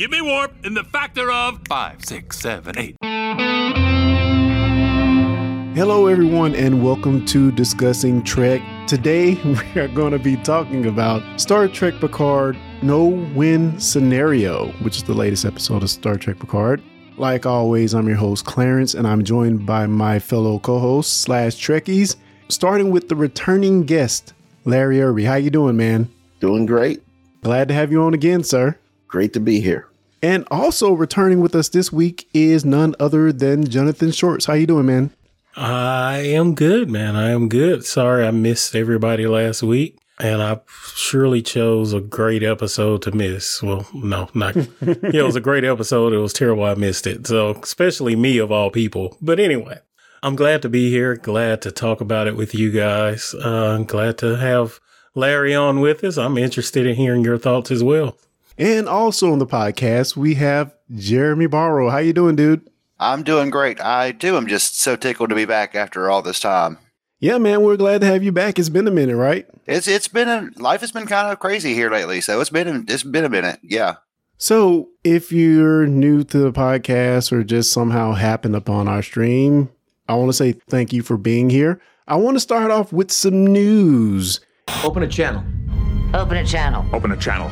Give me warp in the factor of five, six, seven, eight. Hello, everyone, and welcome to Discussing Trek. Today, we are going to be talking about Star Trek Picard No Win Scenario, which is the latest episode of Star Trek Picard. Like always, I'm your host, Clarence, and I'm joined by my fellow co-hosts slash Trekkies, starting with the returning guest, Larry Irby. How you doing, man? Doing great. Glad to have you on again, sir. Great to be here. And also returning with us this week is none other than Jonathan Shorts. How you doing, man? I am good, man. I am good. Sorry I missed everybody last week. And I surely chose a great episode to miss. Well, no, not. yeah, it was a great episode. It was terrible. I missed it. So, especially me of all people. But anyway, I'm glad to be here. Glad to talk about it with you guys. Uh, glad to have Larry on with us. I'm interested in hearing your thoughts as well. And also on the podcast, we have Jeremy Barrow. How you doing, dude? I'm doing great. I too am just so tickled to be back after all this time. Yeah, man, we're glad to have you back. It's been a minute, right? It's it's been a life has been kind of crazy here lately, so it's been it's been a minute. Yeah. So, if you're new to the podcast or just somehow happened upon our stream, I want to say thank you for being here. I want to start off with some news. Open a channel. Open a channel. Open a channel.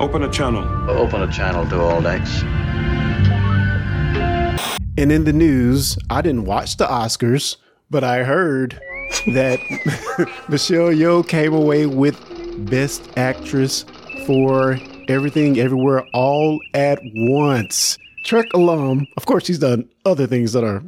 Open a channel. Open a channel to all decks. And in the news, I didn't watch the Oscars, but I heard that Michelle Yeoh came away with Best Actress for Everything Everywhere All at Once. Trek alum. Of course, she's done other things that are,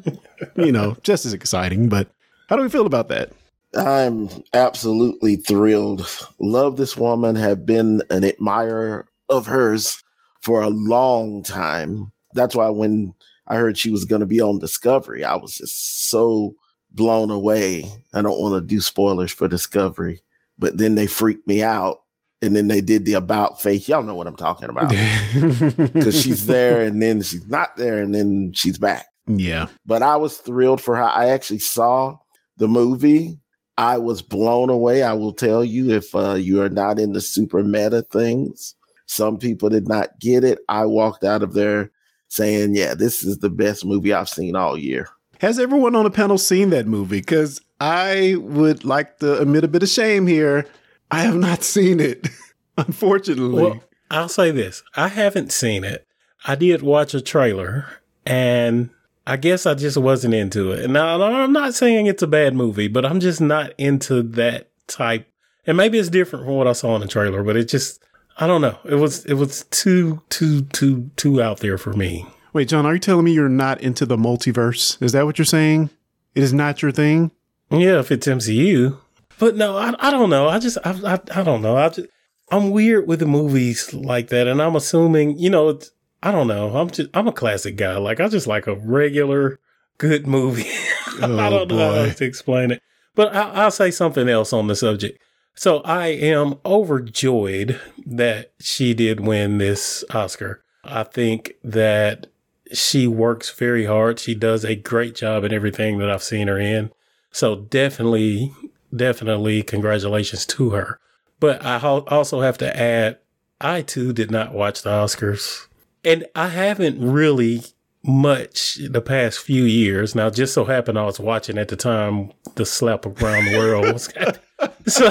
you know, just as exciting. But how do we feel about that? I'm absolutely thrilled. Love this woman, have been an admirer of hers for a long time. That's why when I heard she was going to be on Discovery, I was just so blown away. I don't want to do spoilers for Discovery, but then they freaked me out. And then they did the about face. Y'all know what I'm talking about. Because she's there and then she's not there and then she's back. Yeah. But I was thrilled for her. I actually saw the movie. I was blown away. I will tell you if uh, you are not into super meta things, some people did not get it. I walked out of there saying, yeah, this is the best movie I've seen all year. Has everyone on the panel seen that movie? Because I would like to admit a bit of shame here. I have not seen it, unfortunately. Well, I'll say this I haven't seen it. I did watch a trailer and I guess I just wasn't into it. Now, I'm not saying it's a bad movie, but I'm just not into that type. And maybe it's different from what I saw in the trailer, but it just, I don't know. It was, it was too, too, too, too out there for me. Wait, John, are you telling me you're not into the multiverse? Is that what you're saying? It is not your thing? Yeah, if it's MCU. But no, I, I don't know. I just, I, I, I don't know. I just, I'm weird with the movies like that. And I'm assuming, you know, it's, I don't know. I'm just I'm a classic guy. Like I just like a regular good movie. Oh, I don't know how to explain it. But I, I'll say something else on the subject. So I am overjoyed that she did win this Oscar. I think that she works very hard. She does a great job in everything that I've seen her in. So definitely, definitely congratulations to her. But I also have to add, I too did not watch the Oscars. And I haven't really much the past few years. Now, just so happened I was watching at the time the slap around the world so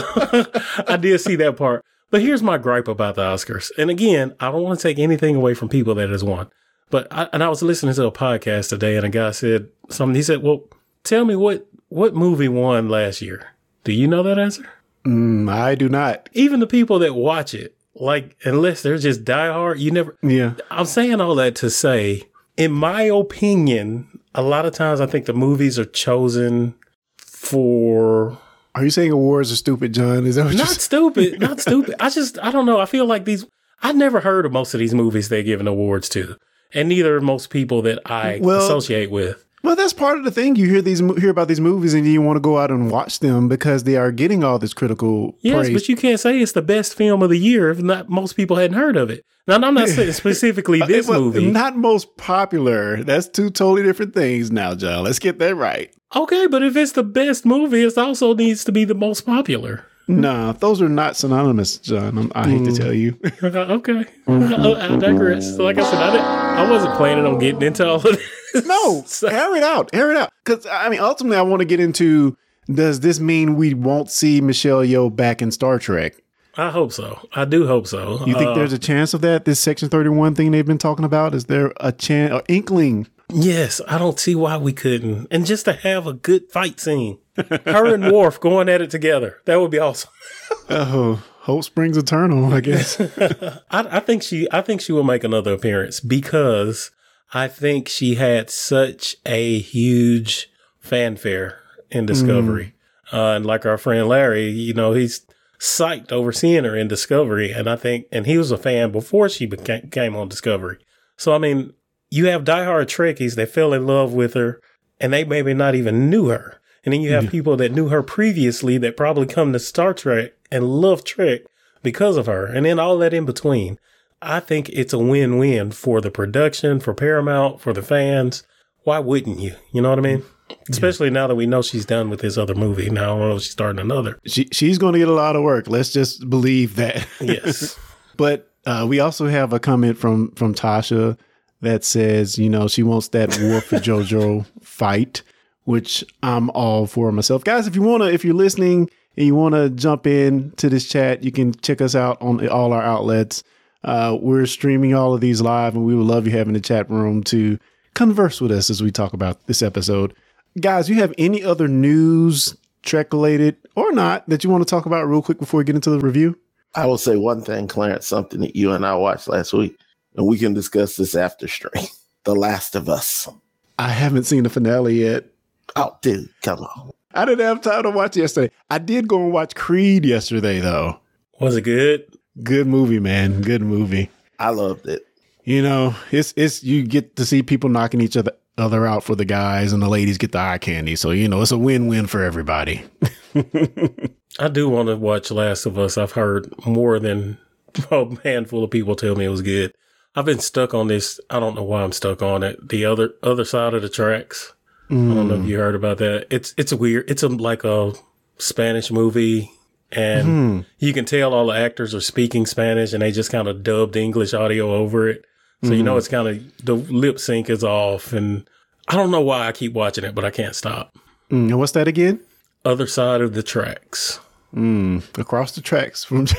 I did see that part. But here's my gripe about the Oscars. And again, I don't want to take anything away from people that has won. But I, and I was listening to a podcast today, and a guy said something. He said, "Well, tell me what what movie won last year? Do you know that answer?" Mm, I do not. Even the people that watch it, like unless they're just diehard, you never. Yeah. I'm saying all that to say, in my opinion, a lot of times I think the movies are chosen for Are you saying awards are stupid, John? Is that what not stupid, not stupid. I just I don't know. I feel like these. I never heard of most of these movies they're giving awards to, and neither are most people that I Well, associate with. Well, that's part of the thing. You hear these, hear about these movies, and you want to go out and watch them because they are getting all this critical Yes, praise. but you can't say it's the best film of the year if not most people hadn't heard of it. Now, I'm not saying specifically uh, this Well, movie. not most popular. That's two totally different things. Now, John, let's get that right. okay, but if it's the best movie, it also needs to be the most popular. Nah, those are not synonymous, John. I'm, I hate to tell you. okay, I, I digress. Like I said, I, didn't, I wasn't planning on getting into all of this. no, So- air it out, air it out. Because I mean, ultimately, I want to get into: Does this mean we won't see Michelle Yeoh back in Star Trek? I hope so. I do hope so. You think Uh, there's a chance of that? This Section Thirty One thing they've been talking about? Is there a chance, or inkling? Yes, I don't see why we couldn't. And just to have a good fight scene, her and Worf going at it together, that would be awesome. Oh, hope springs eternal. I guess. I, I think she, I think she will make another appearance because I think she had such a huge fanfare in Discovery, uh, and like our friend Larry, you know, he's psyched over seeing her in Discovery, and I think, and he was a fan before she became came on Discovery. So I mean, you have diehard Trekkies that fell in love with her, and they maybe not even knew her. And then you have people that knew her previously that probably come to Star Trek and love Trek because of her. And then all that in between. I think it's a win win for the production, for Paramount, for the fans. Why wouldn't you? You know what I mean? Especially now that we know she's done with this other movie. Now I don't know if she's starting another. she she's going to get a lot of work. Let's just believe that. Yes. But uh, we also have a comment from from Tasha that says, you know, she wants that and JoJo fight, which I'm all for myself. Guys, if you wanna, if you're listening and you wanna jump in to this chat, you can check us out on all our outlets. Uh, we're streaming all of these live, and we would love you having the chat room to converse with us as we talk about this episode. Guys, you have any other news, Trek related or not, that you want to talk about real quick before we get into the review? I will say one thing, Clarence, something that you and I watched last week, and we can discuss this after stream. The Last of Us. I haven't seen the finale yet. Oh, dude, come on. I didn't have time to watch yesterday. I did go and watch Creed yesterday, though. Was it good? Good movie, man. Good movie. I loved it. You know, it's it's you get to see people knocking each other other out for the guys, and the ladies get the eye candy. So you know, it's a win win for everybody. I do want to watch Last of Us. I've heard more than a handful of people tell me it was good. I've been stuck on this. I don't know why I'm stuck on it. The other other side of the tracks. I don't know if mm. you heard about that. It's it's a weird. It's a like a Spanish movie, and you can tell all the actors are speaking Spanish, and they just kind of dubbed English audio over it. So you know it's kind of the lip sync is off, and I don't know why I keep watching it, but I can't stop. Mm, and what's that again? Other side of the tracks. Mm, across the tracks from.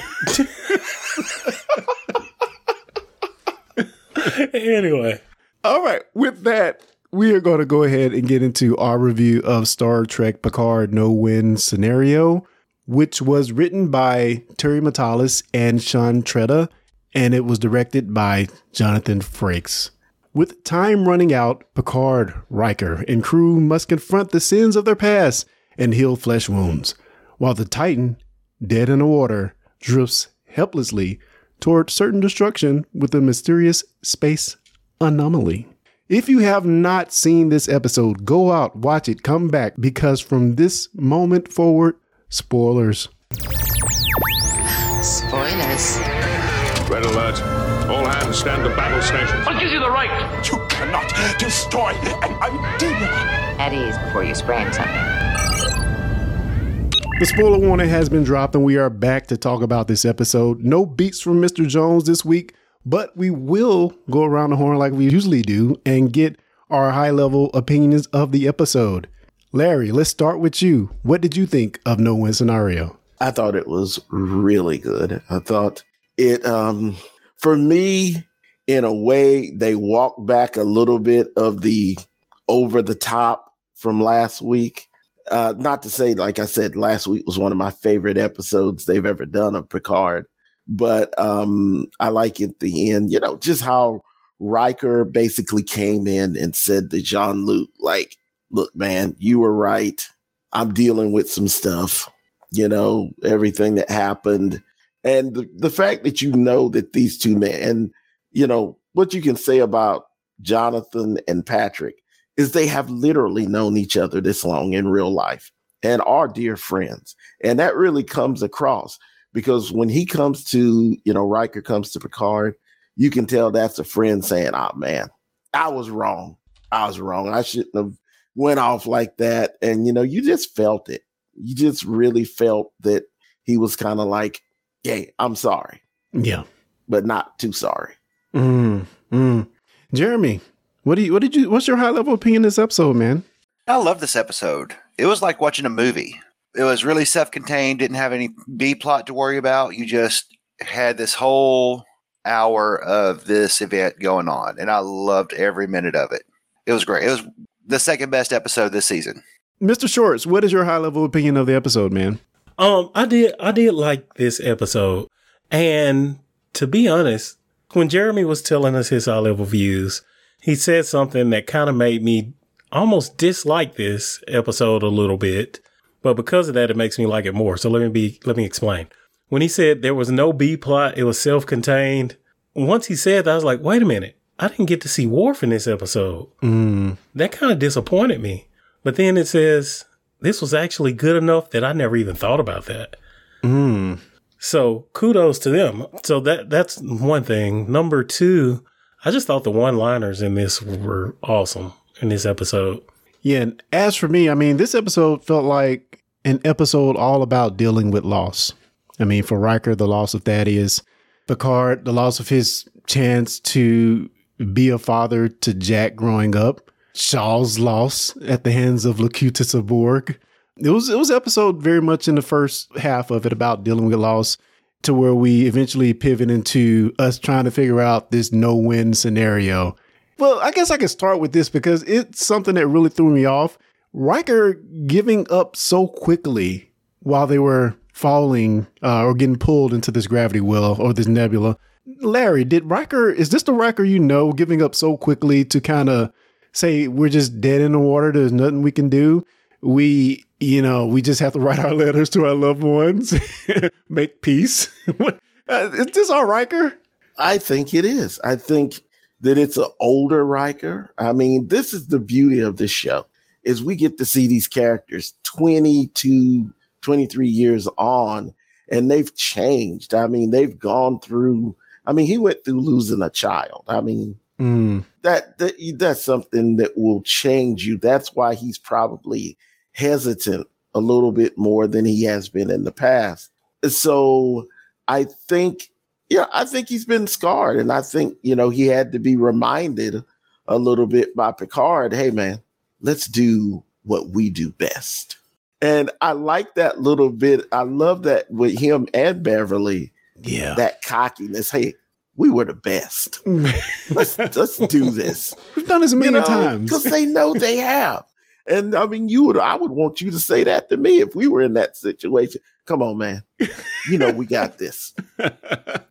anyway. All right. With that, we are going to go ahead and get into our review of Star Trek Picard No Win Scenario, which was written by Terry Matalas and Sean Tretta, and it was directed by Jonathan Frakes. With time running out, Picard, Riker, and crew must confront the sins of their past and heal flesh wounds, while the Titan, dead in the water, drifts helplessly toward certain destruction with a mysterious space anomaly. If you have not seen this episode, go out, watch it, come back, because from this moment forward, spoilers. Spoilers. Red alert. All hands stand to battle stations. What gives you the right? You cannot destroy an idea. At ease before you sprain something. The spoiler warning has been dropped, and we are back to talk about this episode. No beats from Mr. Jones this week, but we will go around the horn like we usually do and get our high level opinions of the episode. Larry, let's start with you. What did you think of No Win Scenario? I thought it was really good. I thought it, um, for me, in a way, they walked back a little bit of the over the top from last week. Uh, not to say, like I said, last week was one of my favorite episodes they've ever done of Picard, but um, I like at the end, you know, just how Riker basically came in and said to Jean Luc, like, look, man, you were right. I'm dealing with some stuff, you know, everything that happened. And the, the fact that you know that these two men, and, you know, what you can say about Jonathan and Patrick is they have literally known each other this long in real life and are dear friends. And that really comes across because when he comes to, you know, Riker comes to Picard, you can tell that's a friend saying, oh man, I was wrong. I was wrong. I shouldn't have went off like that. And, you know, you just felt it. You just really felt that he was kind of like, yeah, I'm sorry, Yeah. but not too sorry." Mm, mm. Jeremy, what do you? What did you? What's your high level opinion this episode, man? I love this episode. It was like watching a movie. It was really self-contained, didn't have any B plot to worry about. You just had this whole hour of this event going on, and I loved every minute of it. It was great. It was the second best episode this season. Mr. Shorts, what is your high level opinion of the episode, man? Um, I did I did like this episode. And to be honest, when Jeremy was telling us his high level views, he said something that kind of made me almost dislike this episode a little bit. But because of that, it makes me like it more. So let me be let me explain. When he said there was no B plot, it was self contained. Once he said that, I was like, wait a minute. I didn't get to see Worf in this episode. Mm. That kind of disappointed me. But then it says this was actually good enough that I never even thought about that. Mm. So kudos to them. So that that's one thing. Number two, I just thought the one liners in this were awesome in this episode. Yeah. And as for me, I mean, this episode felt like an episode all about dealing with loss. I mean, for Riker, the loss of Thaddeus, Picard, the loss of his chance to be a father to Jack growing up, Shaw's loss at the hands of Locutus of Borg. It was it was episode very much in the first half of it about dealing with loss to where we eventually pivot into us trying to figure out this no win scenario. Well, I guess I can start with this because it's something that really threw me off. Riker giving up so quickly while they were falling uh, or getting pulled into this gravity well or this nebula. Larry, did Riker, is this the Riker you know giving up so quickly to kind of say we're just dead in the water? There's nothing we can do. We, you know, we just have to write our letters to our loved ones, make peace. Uh, is this our Riker? I think it is. I think that it's an older Riker. I mean, this is the beauty of this show is we get to see these characters 22, 23 years on and they've changed. I mean, they've gone through I mean, he went through losing a child. I mean, Mm. that, that that's something that will change you. That's why he's probably hesitant a little bit more than he has been in the past. So I think, yeah, I think he's been scarred, and I think you know he had to be reminded a little bit by Picard. Hey, man, let's do what we do best. And I like that little bit. I love that with him and Beverly, Yeah. that cockiness. Hey, we were the best. Let's let's do this We've done this many times. because they know they have. And I mean, you would, I would want you to say that to me if we were in that situation. Come on, man. You know, we got this.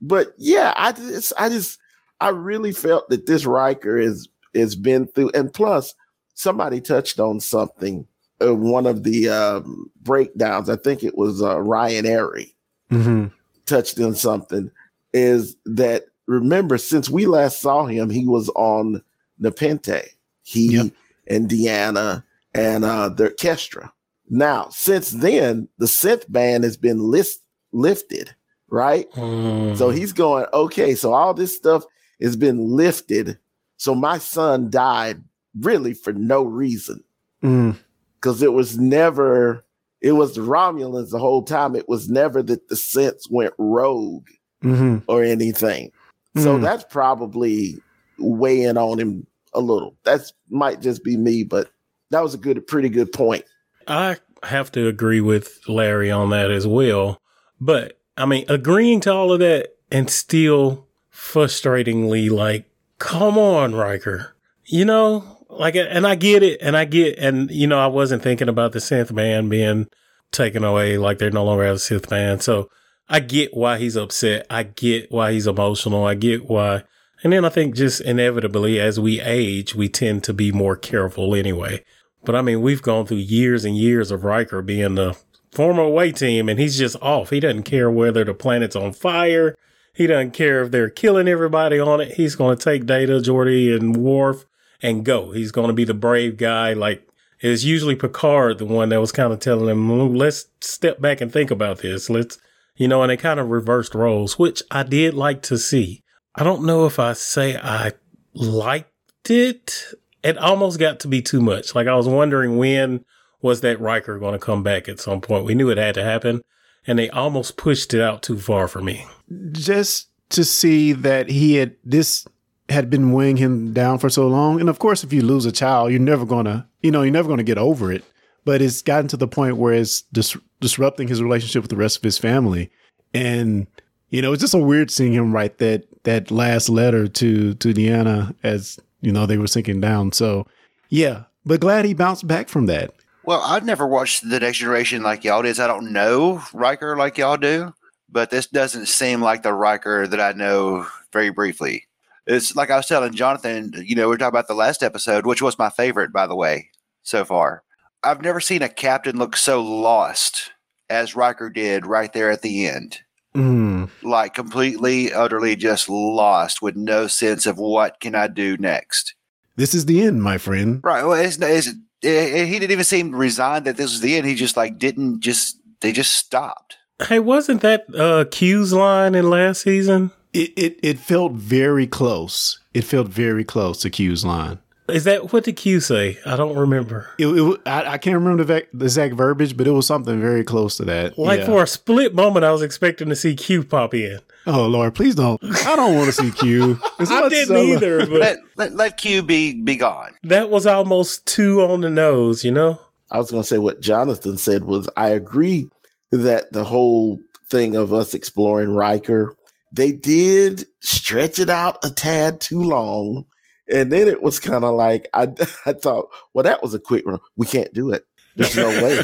But yeah, I just, I just, I really felt that this Riker is, has been through. And plus, somebody touched on something, uh, one of the um, breakdowns. I think it was uh, Ryan Arey hmm touched on something is that remember since we last saw him he was on Nepenthe he Yep. and Deanna and uh the orchestra now since then the synth ban has been list lifted right Mm. so he's going okay so all this stuff has been lifted so my son died really for no reason Mm. because it was never it was the Romulans the whole time. It was never that the synths went rogue hmm or anything. So Mm. that's probably weighing on him a little. That's might just be me, but that was a good, a pretty good point. I have to agree with Larry on that as well. But I mean, agreeing to all of that and still frustratingly like, come on, Riker. You know, like, and I get it. And I get, and you know, I wasn't thinking about the synth band being taken away. Like they're no longer a synth band. So I get why he's upset. I get why he's emotional. I get why. And then I think just inevitably as we age, we tend to be more careful anyway. But I mean, we've gone through years and years of Riker being the former away team, and he's just off. He doesn't care whether the planet's on fire. He doesn't care if they're killing everybody on it. He's going to take Data, Geordi, and Worf and go. He's going to be the brave guy. Like it's usually Picard, the one that was kind of telling him, "Mm, "Let's step back and think about this. Let's." You know, and they kind of reversed roles, which I did like to see. I don't know if I say I liked it. It almost got to be too much. Like I was wondering when was that Riker going to come back at some point. We knew it had to happen. and they almost pushed it out too far for me. Just to see that he had this had been weighing him down for so long. And of course, if you lose a child, you're never gonna, you know, you're never gonna get over it. But it's gotten to the point where it's dis- disrupting his relationship with the rest of his family, and you know, it's just so weird seeing him write that that last letter to to Deanna as you know they were sinking down. So yeah, but glad he bounced back from that. Well, I've never watched The Next Generation like y'all did. I don't know Riker like y'all do, but this doesn't seem like the Riker that I know very briefly. It's like I was telling Jonathan, you know, we are talking about the last episode, which was my favorite, by the way, so far. I've never seen a captain look so lost as Riker did right there at the end. Mm. Like completely, utterly just lost with no sense of what can I do next. This is the end, my friend. Right. Well, it's, it's, it, he didn't even seem resigned that this was the end. He just like didn't just, they just stopped. Hey, wasn't that uh, Q's line in last season? It, it it felt very close. It felt very close to Q's line. Is that what did Q say? I don't remember. It, it I, I, can't remember the, the, exact verbiage, but it was something very close to that. Like yeah. for a split moment, I was expecting to see Q pop in. Oh Lord, please don't! I don't want to see Q. I didn't either. But let, let, let Q be be gone. That was almost two on the nose, you know. I was going to say what Jonathan said was I agree that the whole thing of us exploring Riker they did stretch it out a tad too long. And then it was kind of like, I, I thought, well, that was a quick run. We can't do it. There's no way.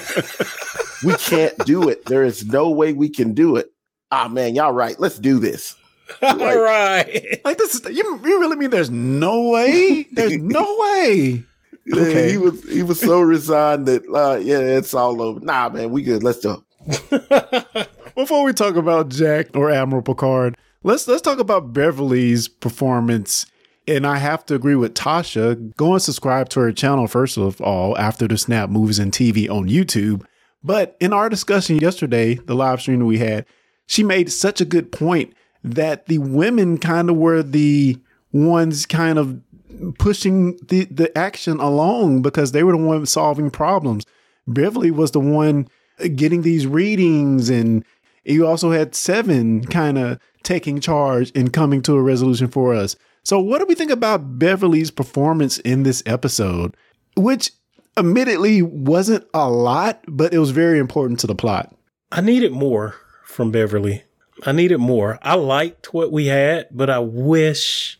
we can't do it. There is no way we can do it. Ah, oh, man, y'all right. Let's do this. Like, All right. Like this is you, you really mean there's no way? There's no way. Okay. he was he was so resigned that uh, yeah, it's all over. Nah, man, we good. Let's go. Before we talk about Jack or Admiral Picard, let's let's talk about Beverly's performance. And I have to agree with Tasha. Go and subscribe to her channel first of all after the Snap Movies and TV on YouTube. But in our discussion yesterday, the live stream that we had, she made such a good point that the women kind of were the ones kind of pushing the, the action along because they were the ones solving problems. Beverly was the one getting these readings and you also had Seven kind of taking charge and coming to a resolution for us. So, what do we think about Beverly's performance in this episode? Which admittedly wasn't a lot, but it was very important to the plot. I needed more from Beverly. I needed more. I liked what we had, but I wish.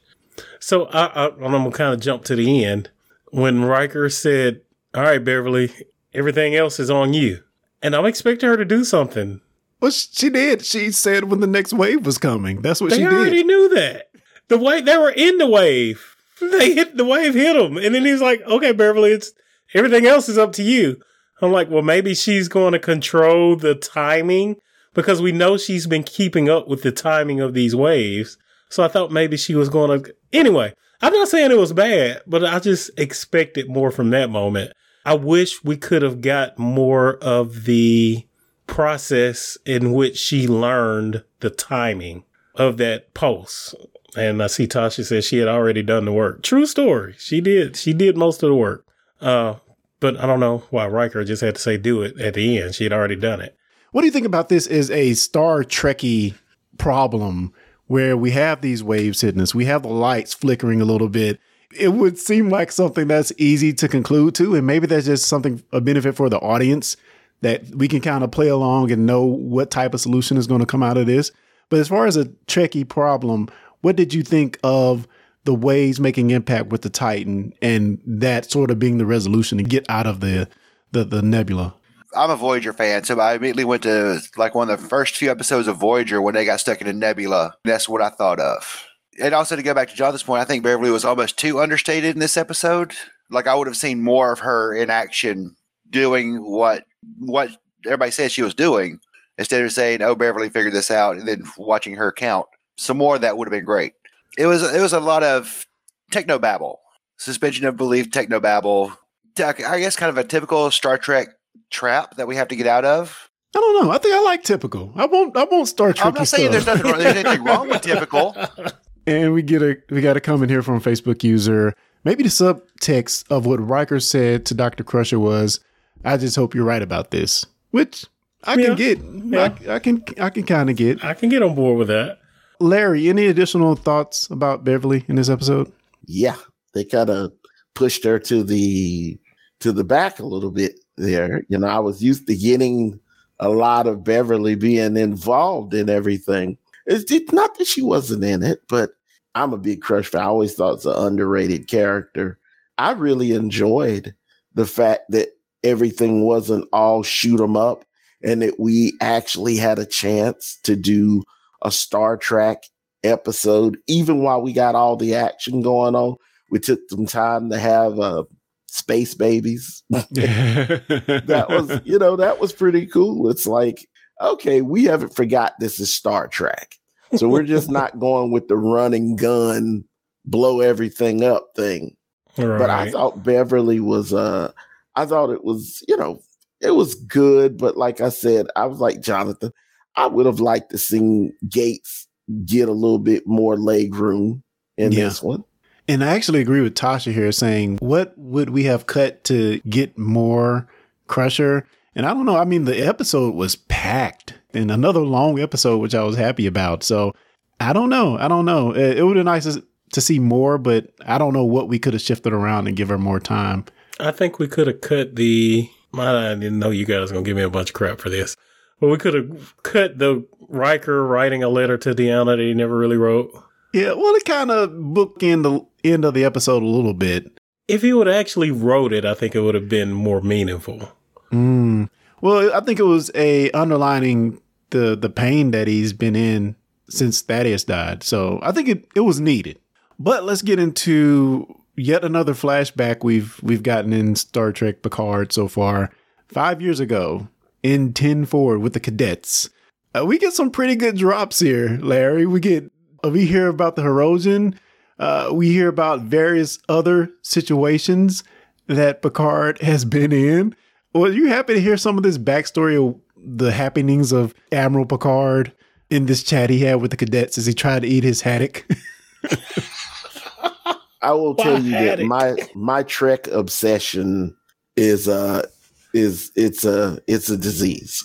So I, I, I'm gonna kind of jump to the end when Riker said, "All right, Beverly, everything else is on you," and I'm expecting her to do something. Well, she did. She said when the next wave was coming. That's what they she did. They already knew that. The wave, they were in the wave. They hit the wave, hit them, and then he's like, "Okay, Beverly, it's everything else is up to you." I'm like, well, maybe she's going to control the timing because we know she's been keeping up with the timing of these waves. So I thought maybe she was going to. Anyway, I'm not saying it was bad, but I just expected more from that moment. I wish we could have got more of the process in which she learned the timing of that pulse. And I see Tasha says she had already done the work. True story. She did. She did most of the work. Uh, but I don't know why Riker just had to say do it at the end. She had already done it. What do you think about this is a Star Trekky problem where we have these waves hitting us? We have the lights flickering a little bit. It would seem like something that's easy to conclude to, and maybe that's just something a benefit for the audience that we can kind of play along and know what type of solution is going to come out of this. But as far as a Trekkie problem, what did you think of the ways making impact with the Titan and that sort of being the resolution to get out of the the, the nebula? I'm a Voyager fan, so I immediately went to like one of the first few episodes of Voyager when they got stuck in a nebula. That's what I thought of. And also to go back to Jonathan's point, I think Beverly was almost too understated in this episode. Like I would have seen more of her in action doing what what everybody said she was doing instead of saying, "Oh, Beverly figured this out," and then watching her count. Some more that would have been great. It was it was a lot of techno babble, suspension of belief, techno babble. I guess kind of a typical Star Trek trap that we have to get out of. I don't know. I think I like typical. I won't. I won't Star Trek. I'm not saying there's nothing wrong. There's anything wrong with typical. And we get a we got a comment here from a Facebook user. Maybe the subtext of what Riker said to Doctor Crusher was, I just hope you're right about this. Which I can get. Yeah. I, I can. I can kind of get. I can get on board with that. Larry, any additional thoughts about Beverly in this episode? Yeah, they kind of pushed her to the to the back a little bit there. You know, I was used to getting a lot of Beverly being involved in everything. It's it's not that she wasn't in it, but I'm a big crush fan. I always thought it's an underrated character. I really enjoyed the fact that everything wasn't all shoot 'em up and that we actually had a chance to do a Star Trek episode, even while we got all the action going on. We took some time to have uh, space babies. that was, you know, that was pretty cool. It's like, okay, we haven't forgot this is Star Trek. So we're just not going with the running gun, blow everything up thing. Right. But I thought Beverly was uh I thought it was, you know, it was good, but like I said, I was like Jonathan, I would have liked to seen Gates get a little bit more leg room in Yeah. this one. And I actually agree with Tasha here saying, what would we have cut to get more Crusher? And I don't know. I mean, the episode was packed and another long episode, which I was happy about. So I don't know. I don't know. It, it would have been nice to, to see more, but I don't know what we could have shifted around and give her more time. I think we could have cut the. I didn't know you guys were gonna give me a bunch of crap for this, but we could have cut the Riker writing a letter to Deanna that he never really wrote. Yeah, well, it kind of bookend the end of the episode a little bit. If he would have actually wrote it, I think it would have been more meaningful. Mm. Well, I think it was a underlining the the pain that he's been in since Thaddeus died. So I think it, it was needed. But let's get into yet another flashback we've we've gotten in Star Trek Picard so far. Five years ago, in 10 forward with the cadets. Uh, we get some pretty good drops here, Larry. We get uh, we hear about the Hirogen. Uh, we hear about various other situations that Picard has been in. Well, you happy to hear some of this backstory of the happenings of Admiral Picard in this chat he had with the cadets as he tried to eat his haddock? I will Why tell you that haddock? my my Trek obsession is uh is it's a it's a disease.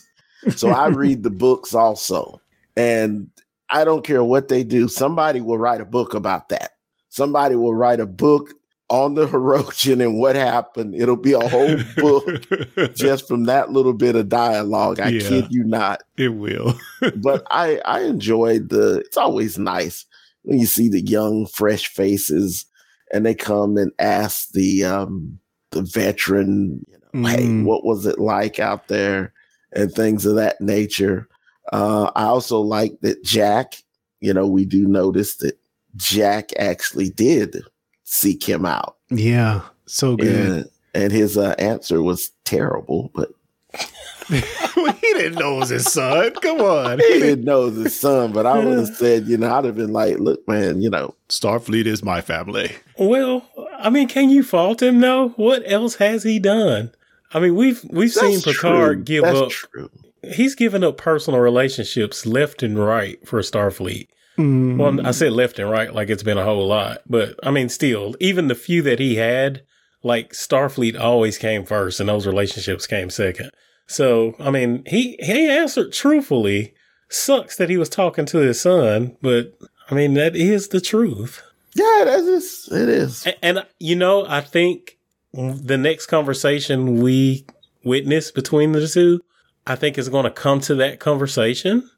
So I read the books also, and I don't care what they do. Somebody will write a book about that. Somebody will write a book on the Hirogen and what happened. It'll be a whole book just from that little bit of dialogue. I Yeah. kid you not it will. but I I enjoyed the. It's always nice when you see the young, fresh faces, and they come and ask the um the veteran, you know, hey, Mm. what was it like out there, and things of that nature. Uh, I also like that Jack. You know, we do notice that Jack actually did seek him out, yeah, so good. and and his uh, answer was terrible, but he didn't know it was his son. Come on. he didn't know it was his son. But I would have said, you know, I'd have been like, look, man, you know, Starfleet is my family. Well, I mean, can you fault him though? What else has he done? I mean, we've we've seen Picard true. give That's up. True. He's given up personal relationships left and right for Starfleet. Mm. Well, I said left and right like it's been a whole lot, but I mean, still, even the few that he had, like Starfleet always came first, and those relationships came second. So, I mean, he he answered truthfully. Sucks that he was talking to his son, but I mean, that is the truth. Yeah, that is. It is. A- And, you know, I think the next conversation we witness between the two, I think is going to come to that conversation.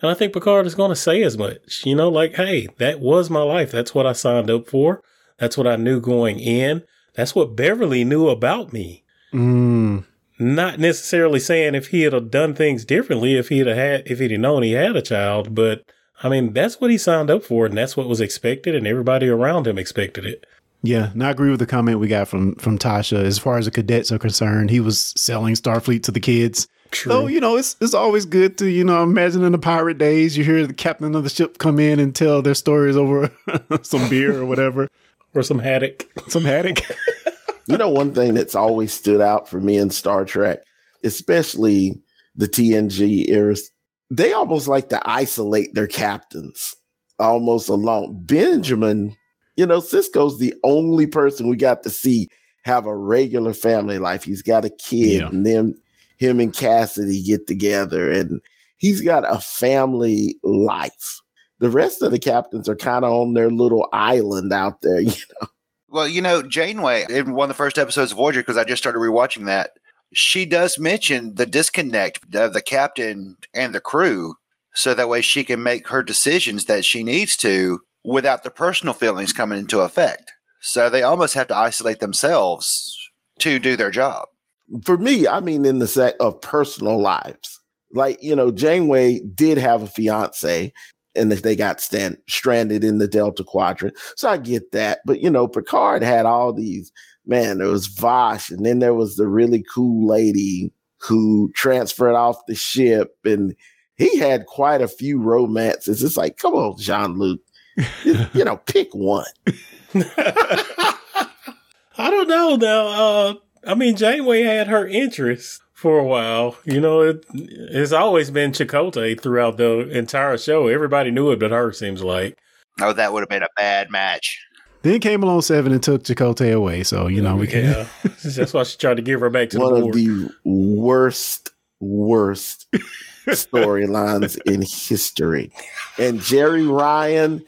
And I think Picard is going to say as much, you know, like, hey, that was my life. That's what I signed up for. That's what I knew going in. That's what Beverly knew about me. Mm. Not necessarily saying if he had done things differently, if he'd have had, if he'd known he had a child, but I mean, that's what he signed up for, and that's what was expected, and everybody around him expected it. Yeah, and I agree with the comment we got from from Tasha. As far as the cadets are concerned, he was selling Starfleet to the kids. So you know, it's it's always good to you know imagine in the pirate days, you hear the captain of the ship come in and tell their stories over some beer or whatever, or some haddock. some haddock. You know, one thing that's always stood out for me in Star Trek, especially the TNG eras, they almost like to isolate their captains almost alone. Benjamin, you know, Sisko's the only person we got to see have a regular family life. He's got a kid, Yeah. and then him and Cassidy get together and he's got a family life. The rest of the captains are kind of on their little island out there, you know. Well, you know, Janeway in one of the first episodes of Voyager, because I just started rewatching that, she does mention the disconnect of the captain and the crew, so that way she can make her decisions that she needs to without the personal feelings coming into effect. So they almost have to isolate themselves to do their job. For me, I mean, in the set of personal lives, like you know, Janeway did have a fiance, and they got stand, stranded in the Delta Quadrant. So I get that. But, you know, Picard had all these, man, there was Vash, and then there was the really cool lady who transferred off the ship. And he had quite a few romances. It's like, come on, Jean Luc, you know, pick one. I don't know now. Uh, I mean, Janeway had her interests for a while. You know, it, it's always been Chakotay throughout the entire show. Everybody knew it but her, seems like. Oh, that would have been a bad match. Then came along seven and took Chakotay away. So, you know, we can. Yeah. That's why she tried to give her back to One the of the worst, worst storylines in history. And Jeri Ryan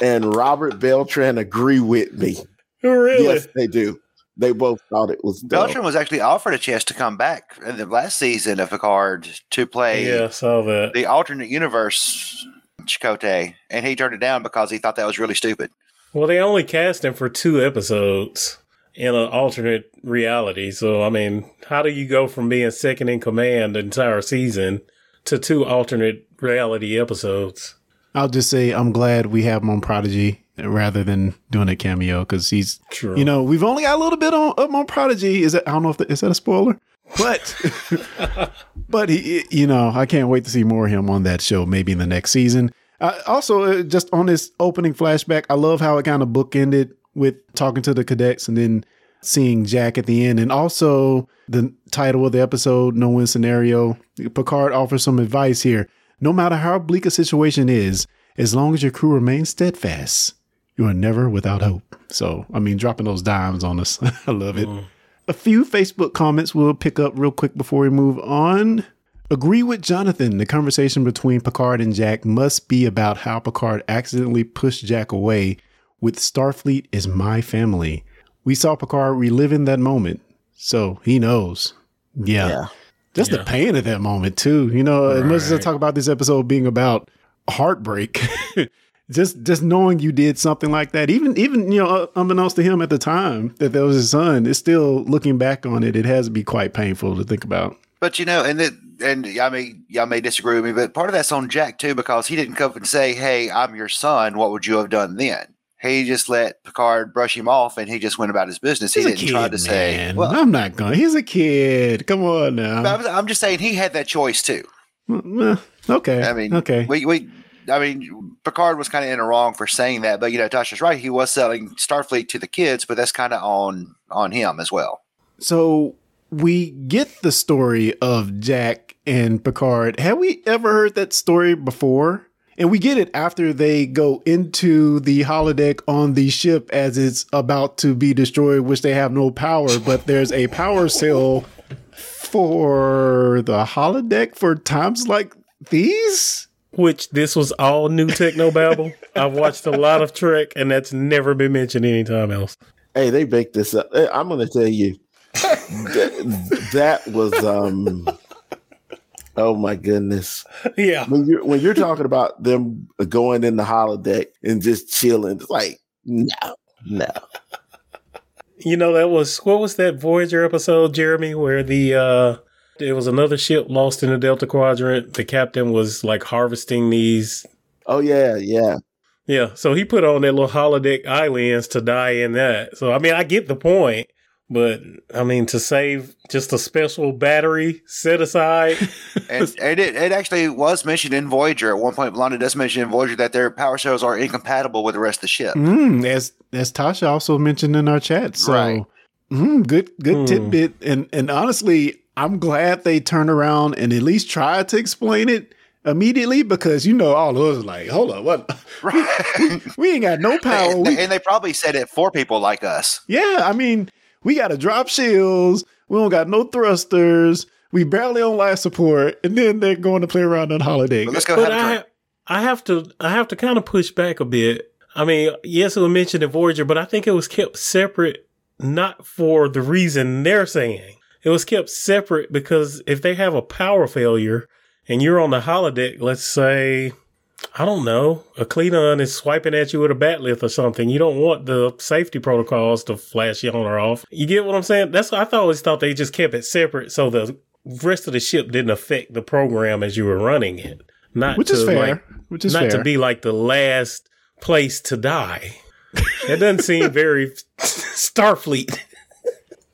and Robert Beltran agree with me. really? Yes, they do. They both thought it was dumb. Beltran was actually offered a chance to come back in the last season of Picard to play Yeah, I saw that. the alternate universe Chakotay, and he turned it down because he thought that was really stupid. Well, they only cast him for two episodes in an alternate reality. So, I mean, how do you go from being second in command the entire season to two alternate reality episodes? I'll just say I'm glad we have him on Prodigy rather than doing a cameo because he's, True. you know, we've only got a little bit on up on Prodigy. Is that I don't know if that, is that a spoiler, but but he, you know, I can't wait to see more of him on that show. Maybe in the next season. Uh, also, uh, just on this opening flashback, I love how it kind of bookended with talking to the cadets and then seeing Jack at the end, and also the title of the episode, "No Win Scenario." Picard offers some advice here. No matter how bleak a situation is, as long as your crew remains steadfast, you are never without hope. So, I mean, dropping those dimes on us, I love it. Mm. A few Facebook comments we'll pick up real quick before we move on. Agree with Jonathan. The conversation between Picard and Jack must be about how Picard accidentally pushed Jack away with Starfleet is my family. We saw Picard reliving that moment, so he knows. Yeah. Yeah. Just Yeah. the pain of that moment, too. You know, as much as I talk about this episode being about heartbreak, just just knowing you did something like that, even even you know, uh, unbeknownst to him at the time that that was his son, it's still looking back on it, it has to be quite painful to think about. But you know, and it, and I mean, y'all may disagree with me, but part of that's on Jack too because he didn't come up and say, "Hey, I'm your son. What would you have done then?" He just let Picard brush him off, and he just went about his business. He's he didn't kid, try to say, "Well." I'm not going. He's a kid. Come on now. I'm, I'm just saying he had that choice too. Okay. I mean, okay. we we. I mean, Picard was kind of in the wrong for saying that, but you know, Tasha's right. He was selling Starfleet to the kids, but that's kind of on on him as well. So we get the story of Jack and Picard. Have we ever heard that story before? And we get it after they go into the holodeck on the ship as it's about to be destroyed, which they have no power, but there's a power cell for the holodeck for times like these. Which this was all new techno babble. I've watched a lot of Trek, and that's never been mentioned anytime else. Hey, they baked this up. I'm going to tell you that, that was um. Oh my goodness! Yeah, When you're when you're talking about them going in the holodeck and just chilling, it's like no, no. you know that was what was that Voyager episode, Jeremy, where the uh there was another ship lost in the Delta Quadrant. The captain was like harvesting these. Oh yeah, yeah. Yeah, so he put on that little holodeck eye lens to die in that. So I mean, I get the point, but I mean to save just a special battery set aside. And, and it, it actually was mentioned in Voyager at one point. B'Elanna does mention in Voyager that their power cells are incompatible with the rest of the ship. Mm, as as Tasha also mentioned in our chat. So Right. mm, good good Hmm. tidbit. And and honestly, I'm glad they turned around and at least tried to explain it immediately because you know all of us like, hold on, what Right. we ain't got no power. and, We, they, and they probably said it for people like us. yeah, I mean, we gotta drop shields. We don't got no thrusters. We barely on life support, and then they're going to play around on holiday. But let's go But have a I. I have to, I have to kind of push back a bit. I mean, yes, it was mentioned in Voyager, but I think it was kept separate, not for the reason they're saying. It was kept separate because if they have a power failure and you're on the holodeck, let's say, I don't know, a Klingon is swiping at you with a bat'leth or something. You don't want the safety protocols to flash you on or off. You get what I'm saying? That's I thought- always thought they just kept it separate so the rest of the ship didn't affect the program as you were running it. Not which is fair. like, which is not fair. to be like the last place to die. That doesn't seem very Starfleet.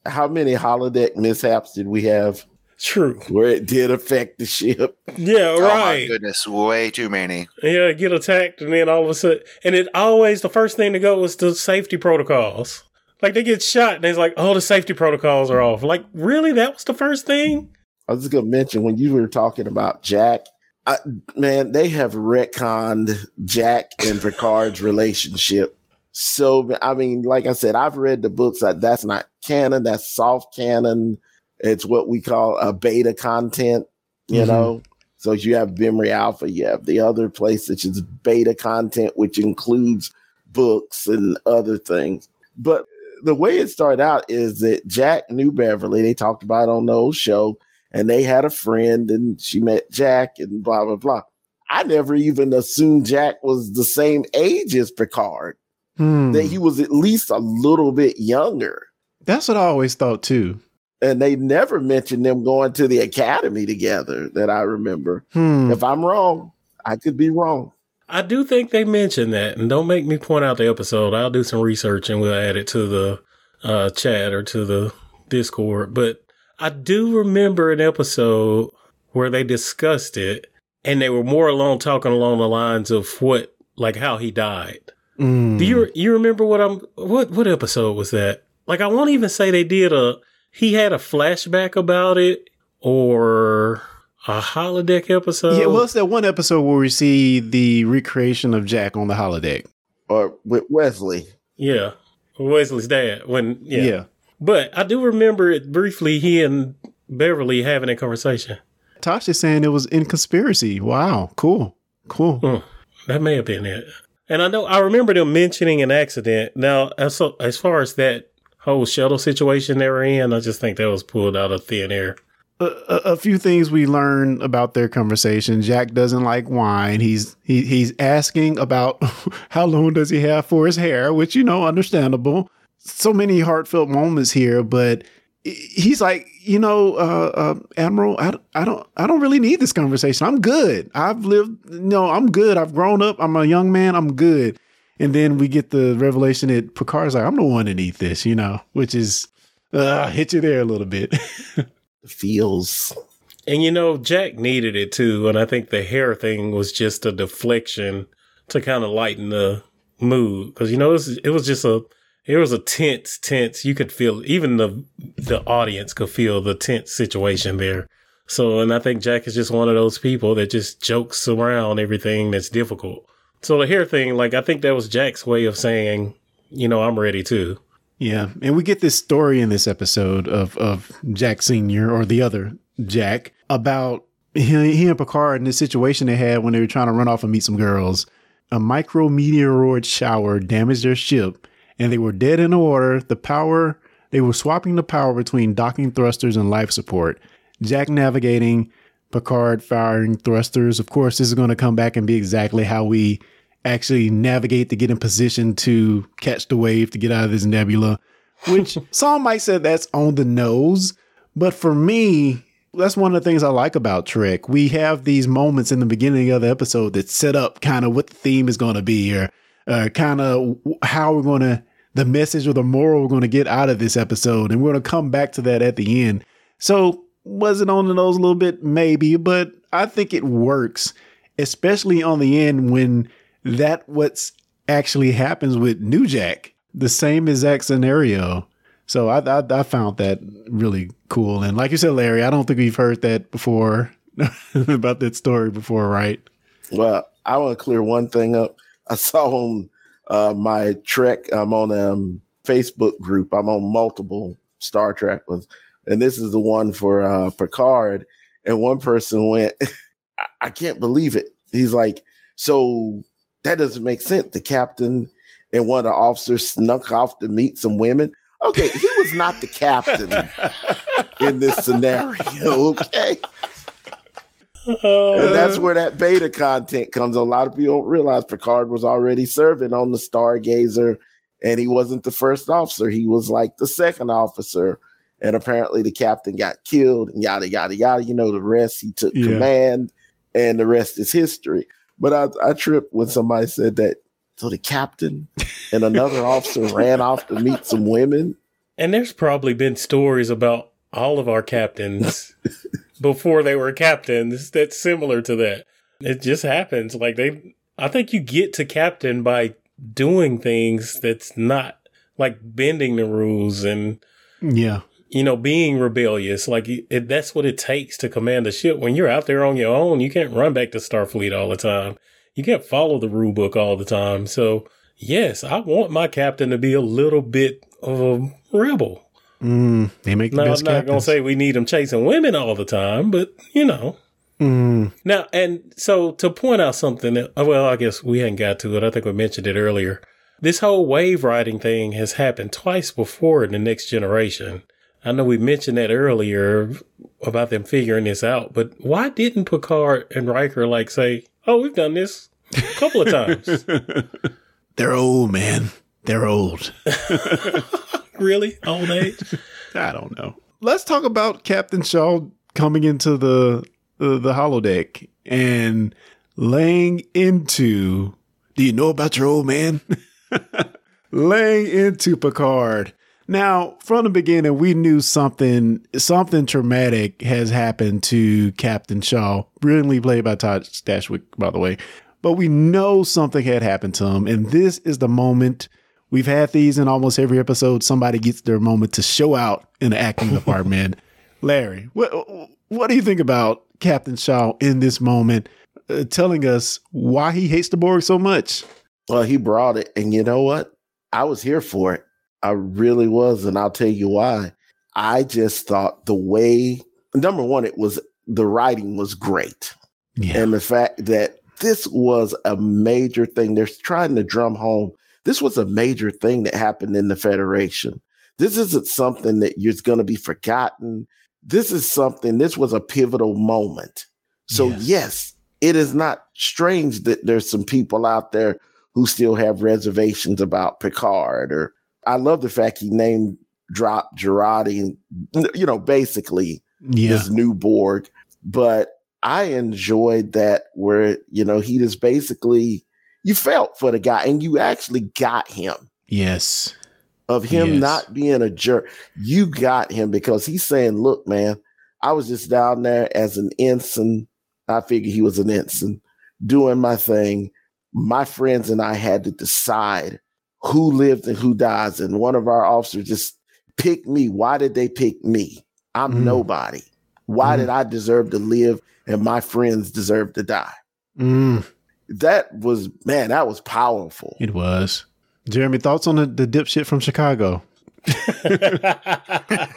How many holodeck mishaps did we have True. where it did affect the ship? Yeah, Oh my right. goodness, way too many. yeah, get attacked and then all of a sudden and it always the first thing to go was the safety protocols. Like they get shot and it's like, oh the safety protocols are off. Like, really? That was the first thing? I was just gonna mention when you were talking about Jack, I, man, they have retconned Jack and Picard's relationship. So I mean, like I said, I've read the books. That that's not canon. That's soft canon. It's what we call a beta content. You Mhm. know. So you have Memory Alpha. You have the other place which is beta content, which includes books and other things. But the way it started out is that Jack knew Beverly. They talked about it on the old show and they had a friend and she met Jack and blah blah blah. I never even assumed Jack was the same age as Picard. Hmm. That he was at least a little bit younger. That's what I always thought too. And they never mentioned them going to the academy together that I remember. Hmm. If I'm wrong, I could be wrong. I do think they mentioned that, and don't make me point out the episode. I'll do some research and we'll add it to the uh, chat or to the Discord. But I do remember an episode where they discussed it, and they were more along talking along the lines of what, like how he died. Hmm. Do you you remember what I'm what what episode was that? Like I won't even say they did a he had a flashback about it or a holodeck episode. Yeah, well, it's that one episode where we see the recreation of Jack on the holodeck. Or with Wesley. Yeah. Wesley's dad. When yeah. Yeah. But I do remember it briefly he and Beverly having a conversation. Tasha's saying it was in conspiracy. Wow. Cool. Cool. Hmm. That may have been it. And I know I remember them mentioning an accident. Now as as far as that whole shuttle situation they were in, I just think that was pulled out of thin air. a, a, a few things we learn about their conversation. Jack doesn't like wine. He's he, he's asking about how long does he have for his hair, which you know, understandable. So many heartfelt moments here, but he's like, you know, uh, uh, Admiral, I, I don't I don't really need this conversation. I'm good. I've lived, you know, I'm good. I've grown up. I'm a young man. I'm good. And then we get the revelation that Picard's like, I'm the one that need this, you know, which is uh, hit you there a little bit. Feels. And you know, Jack needed it too. And I think the hair thing was just a deflection to kind of lighten the mood. Cause you know, it was, it was just a, it was a tense, tense. You could feel, even the, the audience could feel the tense situation there. So, and I think Jack is just one of those people that just jokes around everything that's difficult. So the hair thing, like, I think that was Jack's way of saying, you know, I'm ready too. Yeah, and we get this story in this episode of of Jack Senior or the other Jack about he, he and Picard and the situation they had when they were trying to run off and meet some girls. A micrometeoroid shower damaged their ship, and they were dead in the water. The power they were swapping the power between docking thrusters and life support. Jack navigating, Picard firing thrusters. Of course, this is going to come back and be exactly how we actually navigate to get in position to catch the wave to get out of this nebula, which some might say that's on the nose. But for me, that's one of the things I like about Trek. We have these moments in the beginning of the episode that set up kind of what the theme is going to be or uh, kind of how we're going to, the message or the moral we're going to get out of this episode. And we're going to come back to that at the end. So, was it on the nose a little bit? Maybe, but I think it works, especially on the end when that what's actually happens with New Jack, the same exact scenario. So I, I I found that really cool. And like you said, Larry, I don't think we've heard that before about that story before, right? Well, I want to clear one thing up. I saw on uh, my Trek, I'm on a um, Facebook group. I'm on multiple Star Trek ones. and this is the one for uh, Picard. And one person went, I, I can't believe it. He's like, so that doesn't make sense. The captain and one of the officers snuck off to meet some women. Okay, he was not the captain in this scenario. Okay. And that's where that beta content comes. A lot of people don't realize Picard was already serving on the Stargazer, and he wasn't the first officer. He was like the second officer. And apparently the captain got killed and yada yada yada. You know the rest. He took Yeah. command, and the rest is history. But I, I tripped when somebody said that. So the captain and another officer ran off to meet some women. And there's probably been stories about all of our captains before they were captains that's similar to that. It just happens. Like they, I think you get to captain by doing things that's not like bending the rules and, Yeah. you know, being rebellious. Like it, that's what it takes to command a ship. When you're out there on your own, you can't run back to Starfleet all the time. You can't follow the rule book all the time. So yes, I want my captain to be a little bit of a rebel. Mm, they make the No, I'm best not going to say we need them chasing women all the time, but you know. Mm, Now, and so to point out something that, uh, well, I guess we hadn't got to it. I think we mentioned it earlier. This whole wave riding thing has happened twice before in the next generation. I know we mentioned that earlier about them figuring this out, but why didn't Picard and Riker like say, "Oh, we've done this a couple of times"? they're old, man. They're old. really, old age? I don't know. Let's talk about Captain Shaw coming into the the, the holodeck and laying into. Do you know about your old man? laying into Picard. Now, from the beginning, we knew something something traumatic has happened to Captain Shaw, brilliantly played by Todd Stashwick, by the way. But we know something had happened to him, and this is the moment. We've had these in almost every episode. Somebody gets their moment to show out in the acting department. Larry, what what do you think about Captain Shaw in this moment, uh, telling us why he hates the Borg so much? Well, he brought it, and you know what? I was here for it. I really was, and I'll tell you why. I just thought the way number one, it was the writing was great, Yeah, and the fact that this was a major thing. They're trying to drum home. This was a major thing that happened in the Federation. This isn't something that you're going to be forgotten. This is something. This was a pivotal moment. So Yes. yes, it is not strange that there's some people out there who still have reservations about Picard. Or I love the fact he named drop Girardi, you know, basically yeah, this new Borg. But I enjoyed that where, you know, he just basically you felt for the guy and you actually got him yes, of him Yes. not being a jerk. You got him because he's saying, look, man, I was just down there as an ensign. I figured he was an ensign doing my thing. My friends and I had to decide who lived and who dies. And one of our officers just picked me. Why did they pick me? I'm Mm. nobody. Why Mm. did I deserve to live and my friends deserve to die? Mm, That was, man, that was powerful. it was. Jeremy, thoughts on the, the dipshit from Chicago?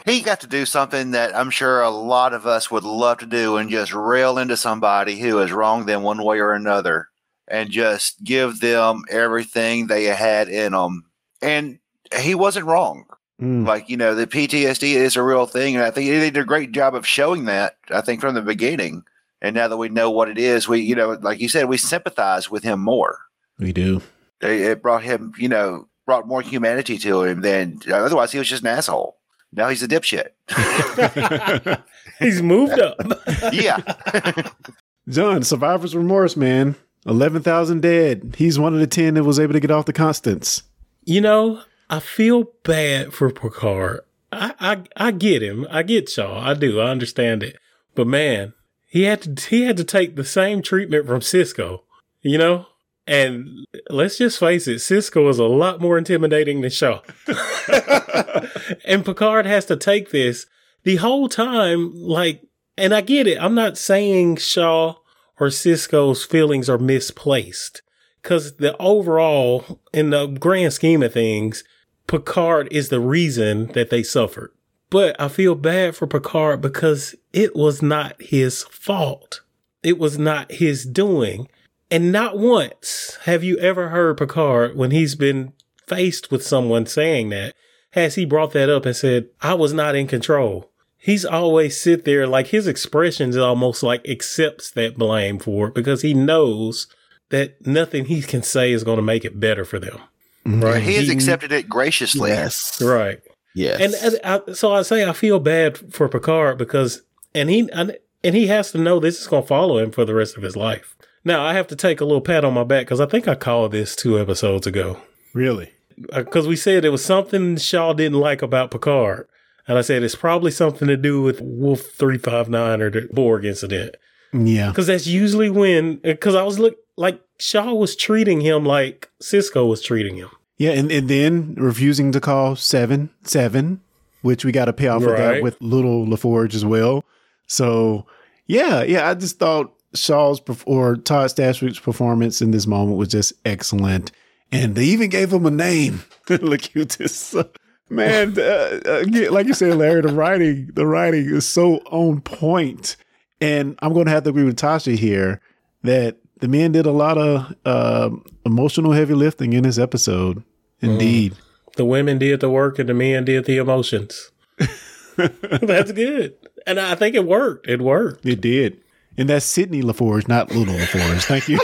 He got to do something that I'm sure a lot of us would love to do and just rail into somebody who has wronged them one way or another and just give them everything they had in them. And he wasn't wrong. Mm, Like, you know, the PTSD is a real thing. And I think they did a great job of showing that, I think, from the beginning. And now that we know what it is, we, you know, like you said, we sympathize with him more. we do. It it brought him, you know, brought more humanity to him than otherwise he was just an asshole. Now he's a dipshit. He's moved up. yeah. John, survivor's remorse, man. 11,000 dead. He's one of the 10 that was able to get off the Constance. You know, I feel bad for Picard. I, I I get him. I get Shaw. I do. I understand it. But man, he had to he had to take the same treatment from Sisko. You know? And let's just face it, Sisko is a lot more intimidating than Shaw. and Picard has to take this the whole time, like, and I get it. I'm not saying Shaw or Sisko's feelings are misplaced because the overall, in the grand scheme of things, Picard is the reason that they suffered. But I feel bad for Picard because it was not his fault. It was not his doing. And not once have you ever heard Picard when he's been faced with someone saying that, has he brought that up and said, I was not in control. He's always sit there like his expressions almost like accepts that blame for it because he knows that nothing he can say is going to make it better for them. Right. He has accepted it graciously. Yes. Right. Yes. And, and I, so I say I feel bad for Picard because, and he and, and he has to know this is going to follow him for the rest of his life. Now I have to take a little pat on my back because I think I called this two episodes ago Really? Uh, because we said it was something Shaw didn't like about Picard, and I said it's probably something to do with Wolf three five nine or the Borg incident Yeah. because that's usually when because I was look like Shaw was treating him like Sisko was treating him. Yeah, and, and then refusing to call seven seven, which we got to pay off for that with little LaForge as well. So yeah, yeah, I just thought Shaw's or Todd Stashwick's performance in this moment was just excellent, and they even gave him a name, Locutus. Man, uh, again, like you said, Larry, the writing, the writing is so on point, and I'm going to have to agree with Tasha here that the man did a lot of uh, emotional heavy lifting in this episode. Indeed. The women did the work and the men did the emotions. That's good. And I think it worked. It worked. It did. And that's Sidney LaForge, not Little LaForge. Thank you.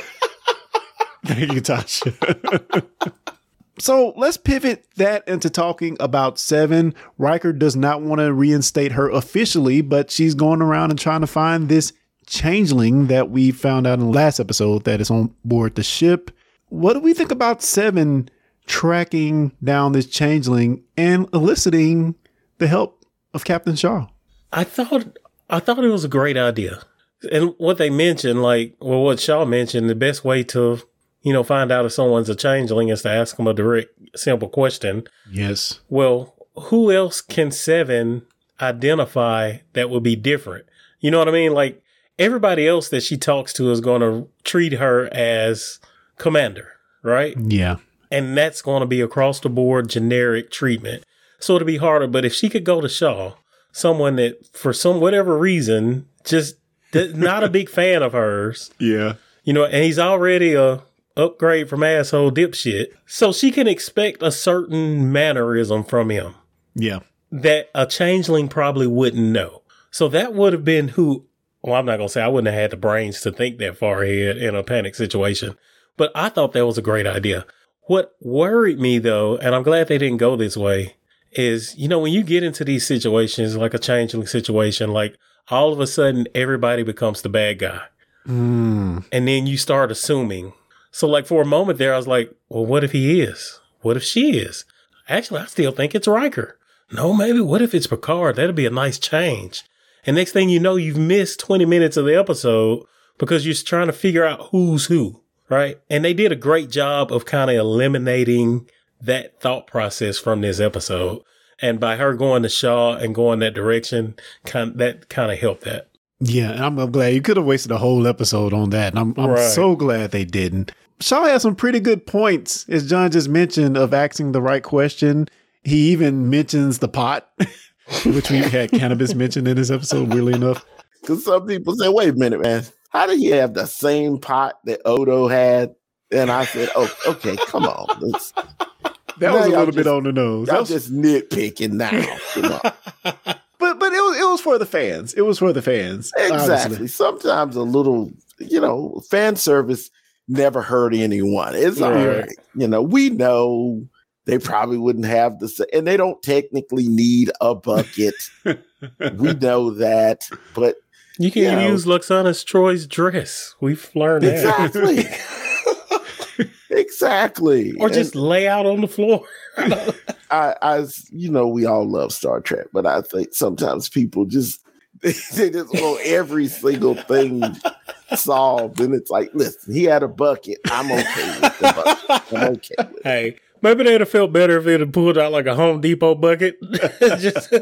Thank you, Tasha. so let's pivot that into talking about Seven. Riker does not want to reinstate her officially, but she's going around and trying to find this changeling that we found out in the last episode that is on board the ship. What do we think about Seven tracking down this changeling and eliciting the help of Captain Shaw? I thought I thought it was a great idea. And what they mentioned, like well what Shaw mentioned, the best way to, you know, find out if someone's a changeling is to ask them a direct, simple question. Yes. Well, who else can Seven identify that would be different? You know what I mean? Like everybody else that she talks to is going to treat her as commander, right? Yeah. And that's going to be across the board generic treatment. So it'll be harder. But if she could go to Shaw, someone that for some whatever reason just not a big fan of hers, Yeah. you know, and he's already a upgrade from asshole dipshit, so she can expect a certain mannerism from him Yeah. that a changeling probably wouldn't know. So that would have been who. Well, I'm not gonna say I wouldn't have had the brains to think that far ahead in a panic situation, but I thought that was a great idea. What worried me though, and I'm glad they didn't go this way, is you know when you get into these situations like a changeling situation, like all of a sudden everybody becomes the bad guy, Mm. and then you start assuming. So like for a moment there, I was like, well, what if he is? What if she is? Actually, I still think it's Riker. No, maybe what if it's Picard? That'd be a nice change. And next thing you know, you've missed 20 minutes of the episode because you're trying to figure out who's who, right? And they did a great job of kind of eliminating that thought process from this episode. And by her going to Shaw and going that direction, kind that kind of helped that. Yeah, and I'm, I'm glad you could have wasted a whole episode on that. And I'm, I'm Right. so glad they didn't. Shaw has some pretty good points, as John just mentioned, of asking the right question. He even mentions the pot, which we had cannabis mentioned in this episode, weirdly enough. Because some people say, wait a minute, man, how did he have the same pot that Odo had? And I said, oh, okay, come on. Let's, That Now was a little bit on the nose. Y'all was- just nitpicking now. But but it was it was for the fans. It was for the fans. Exactly. Sometimes a little, you know, fan service never hurt anyone. It's all right. You know, we know they probably wouldn't have the and they don't technically need a bucket. we know that, but You can Yeah. use Lwaxana's Troi's dress. We've learned that. exactly. exactly. or And just lay out on the floor. I, I, you know, we all love Star Trek, but I think sometimes people just they, just want every single thing solved, and it's like, listen, he had a bucket. I'm okay with the bucket. I'm okay with it. hey, maybe they'd have felt better if they'd pulled out like a Home Depot bucket. Just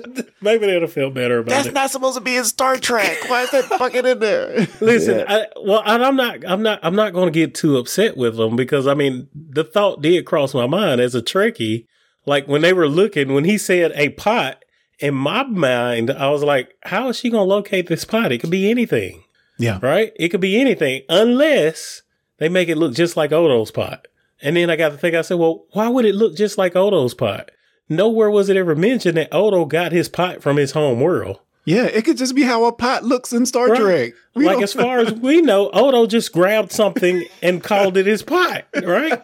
maybe they'd have felt better about it. That's not supposed to be in Star Trek. Why is that bucket in there? Listen, Yeah. I, well, and I'm not, I'm not, I'm not going to get too upset with them because I mean, the thought did cross my mind as a Trekkie. Like when they were looking, when he said a pot, in my mind, I was like, how is she going to locate this pot? It could be anything, Yeah. right? It could be anything unless they make it look just like Odo's pot. And then I got to think, I said, well, why would it look just like Odo's pot? Nowhere was it ever mentioned that Odo got his pot from his home world. Yeah, it could just be how a pot looks in Star Right. Trek. We like as far as we know, Odo just grabbed something and called it his pot, right?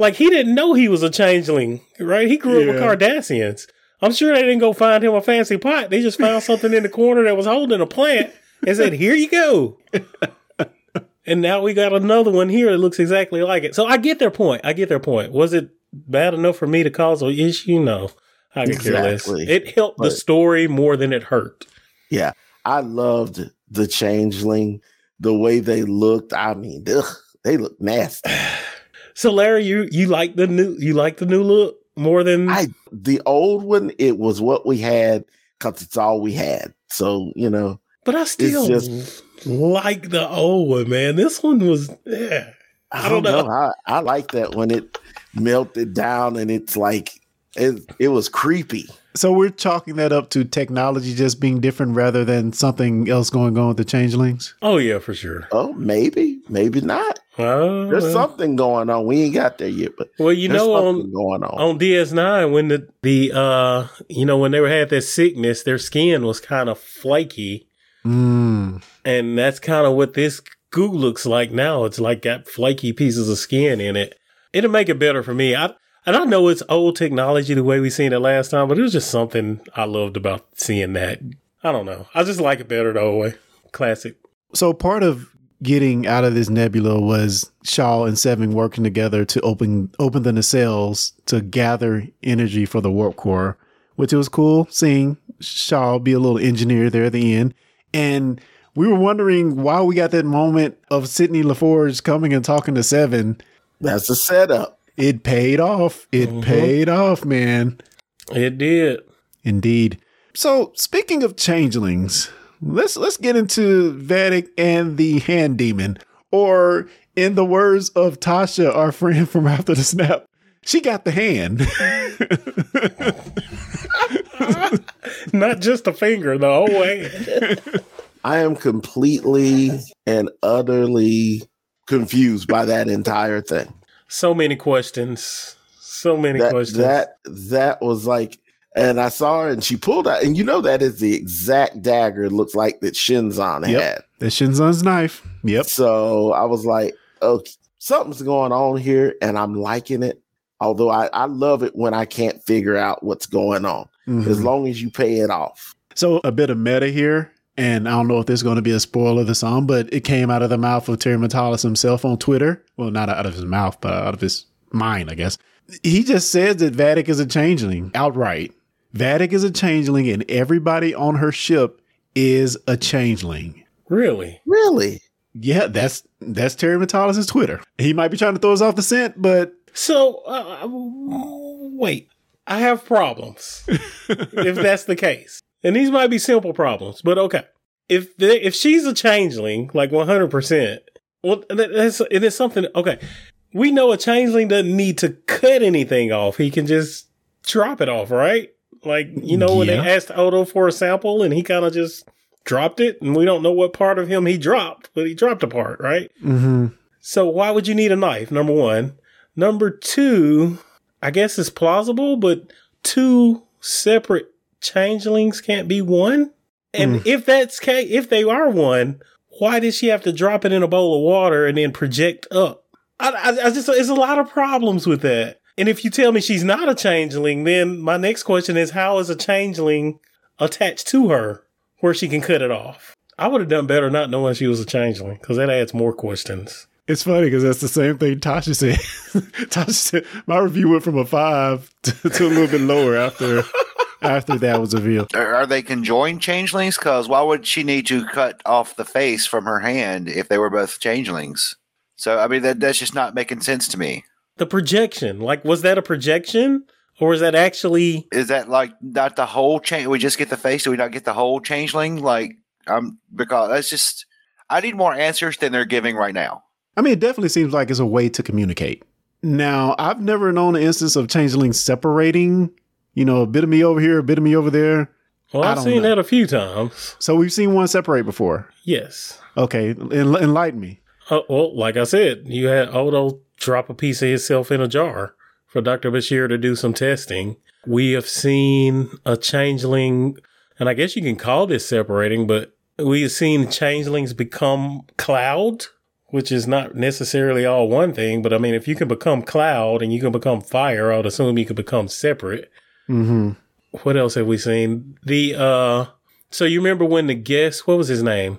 like he didn't know he was a changeling, right? He grew up with Yeah. Cardassians. I'm sure they didn't go find him a fancy pot. They just found something in the corner that was holding a plant and said, "Here you go." and now we got another one here that looks exactly like it. So I get their point. I get their point. Was it bad enough for me to cause an issue? No, I could care less. It helped the story more than it hurt. Yeah, I loved the changeling, the way they looked. I mean, ugh, they look nasty. So Larry, you you like the new you like the new look more than I the old one, it was what we had because it's all we had. So you know, but I still just- like the old one, man. This one was yeah. I, don't know. I, I like that when it melted down and it's like it, it was creepy. So we're chalking that up to technology just being different rather than something else going on with the changelings. Oh yeah, for sure. Oh, maybe, maybe not. Oh, There's well. something going on. We ain't got there yet, but Well, you know, on going on. on DS9 when the the uh you know when they were had that sickness, their skin was kind of flaky, Mm. and that's kind of what this goo looks like now. It's like got flaky pieces of skin in it. It'll make it better for me. I and I know it's old technology the way we seen it last time, but it was just something I loved about seeing that. I don't know. I just like it better the old way. Classic. So part of getting out of this nebula was Shaw and Seven working together to open open the nacelles to gather energy for the warp core, which it was cool seeing Shaw be a little engineer there at the end. And we were wondering why we got that moment of Sidney LaForge coming and talking to Seven. That's the setup. It paid off. It Mhm. paid off, man. It did. Indeed. So speaking of changelings, let's let's get into Vadic and the hand demon. Or in the words of Tasha, our friend from After the Snap, she got the hand. Not just a finger, the whole way. I am completely and utterly confused by that entire thing. So many questions. So many That questions. that that was like, and I saw her and she pulled out, and you know that is the exact dagger it looks like that Shinzon Yep. had. the Shinzon's knife. Yep. So I was like, okay, something's going on here, and I'm liking it. Although I, I love it when I can't figure out what's going on, Mhm. as long as you pay it off. So a bit of meta here, and I don't know if this is going to be a spoiler of the song, but it came out of the mouth of Terry Matalas himself on Twitter. Well, not out of his mouth, but out of his mind, I guess. He just says that Vadic is a changeling outright. Vadic is a changeling, and everybody on her ship is a changeling. really? Really? Yeah, that's that's Terry Matalas' Twitter. He might be trying to throw us off the scent, but So, uh, wait. I have problems if that's the case. And these might be simple problems, but okay. If the, if she's a changeling, like 100%, well, that- that's, it is something, okay. We know a changeling doesn't need to cut anything off. He can just drop it off, right? Like, you know, when Yeah. they asked Odo for a sample and he kind of just dropped it and we don't know what part of him he dropped, but he dropped a part, right? mhm. So why would you need a knife? Number one. Number two, I guess it's plausible, but two separate changelings can't be one. And hmm. if that's ca- if they are one, why did she have to drop it in a bowl of water and then project up? I, I, I just it's a lot of problems with that. And if you tell me she's not a changeling, then my next question is how is a changeling attached to her where she can cut it off? I would have done better not knowing she was a changeling because that adds more questions. It's funny because that's the same thing Tasha said. Tasha said my review went from a five to, to a little bit lower after after that was revealed. Are, are they conjoined changelings? Because why would she need to cut off the face from her hand if they were both changelings? So I mean that that's just not making sense to me. The projection, like, was that a projection or is that actually? Is that like not the whole change? We just get the face. Do we not get the whole changeling? Like I'm um because that's just I need more answers than they're giving right now. I mean, it definitely seems like it's a way to communicate. Now, I've never known an instance of changelings separating, you know, a bit of me over here, a bit of me over there. Well, I've seen know. that a few times. So we've seen one separate before. Yes. Okay, en- enlighten me. Uh, well, like I said, you had Odo drop a piece of himself in a jar for Dr. Bashir to do some testing. We have seen a changeling, and I guess you can call this separating, but we have seen changelings become cloud, which is not necessarily all one thing, but I mean, if you can become cloud and you can become fire, I would assume you can become separate. Mm-hmm. What else have we seen? The, uh, so you remember when the guest, what was his name?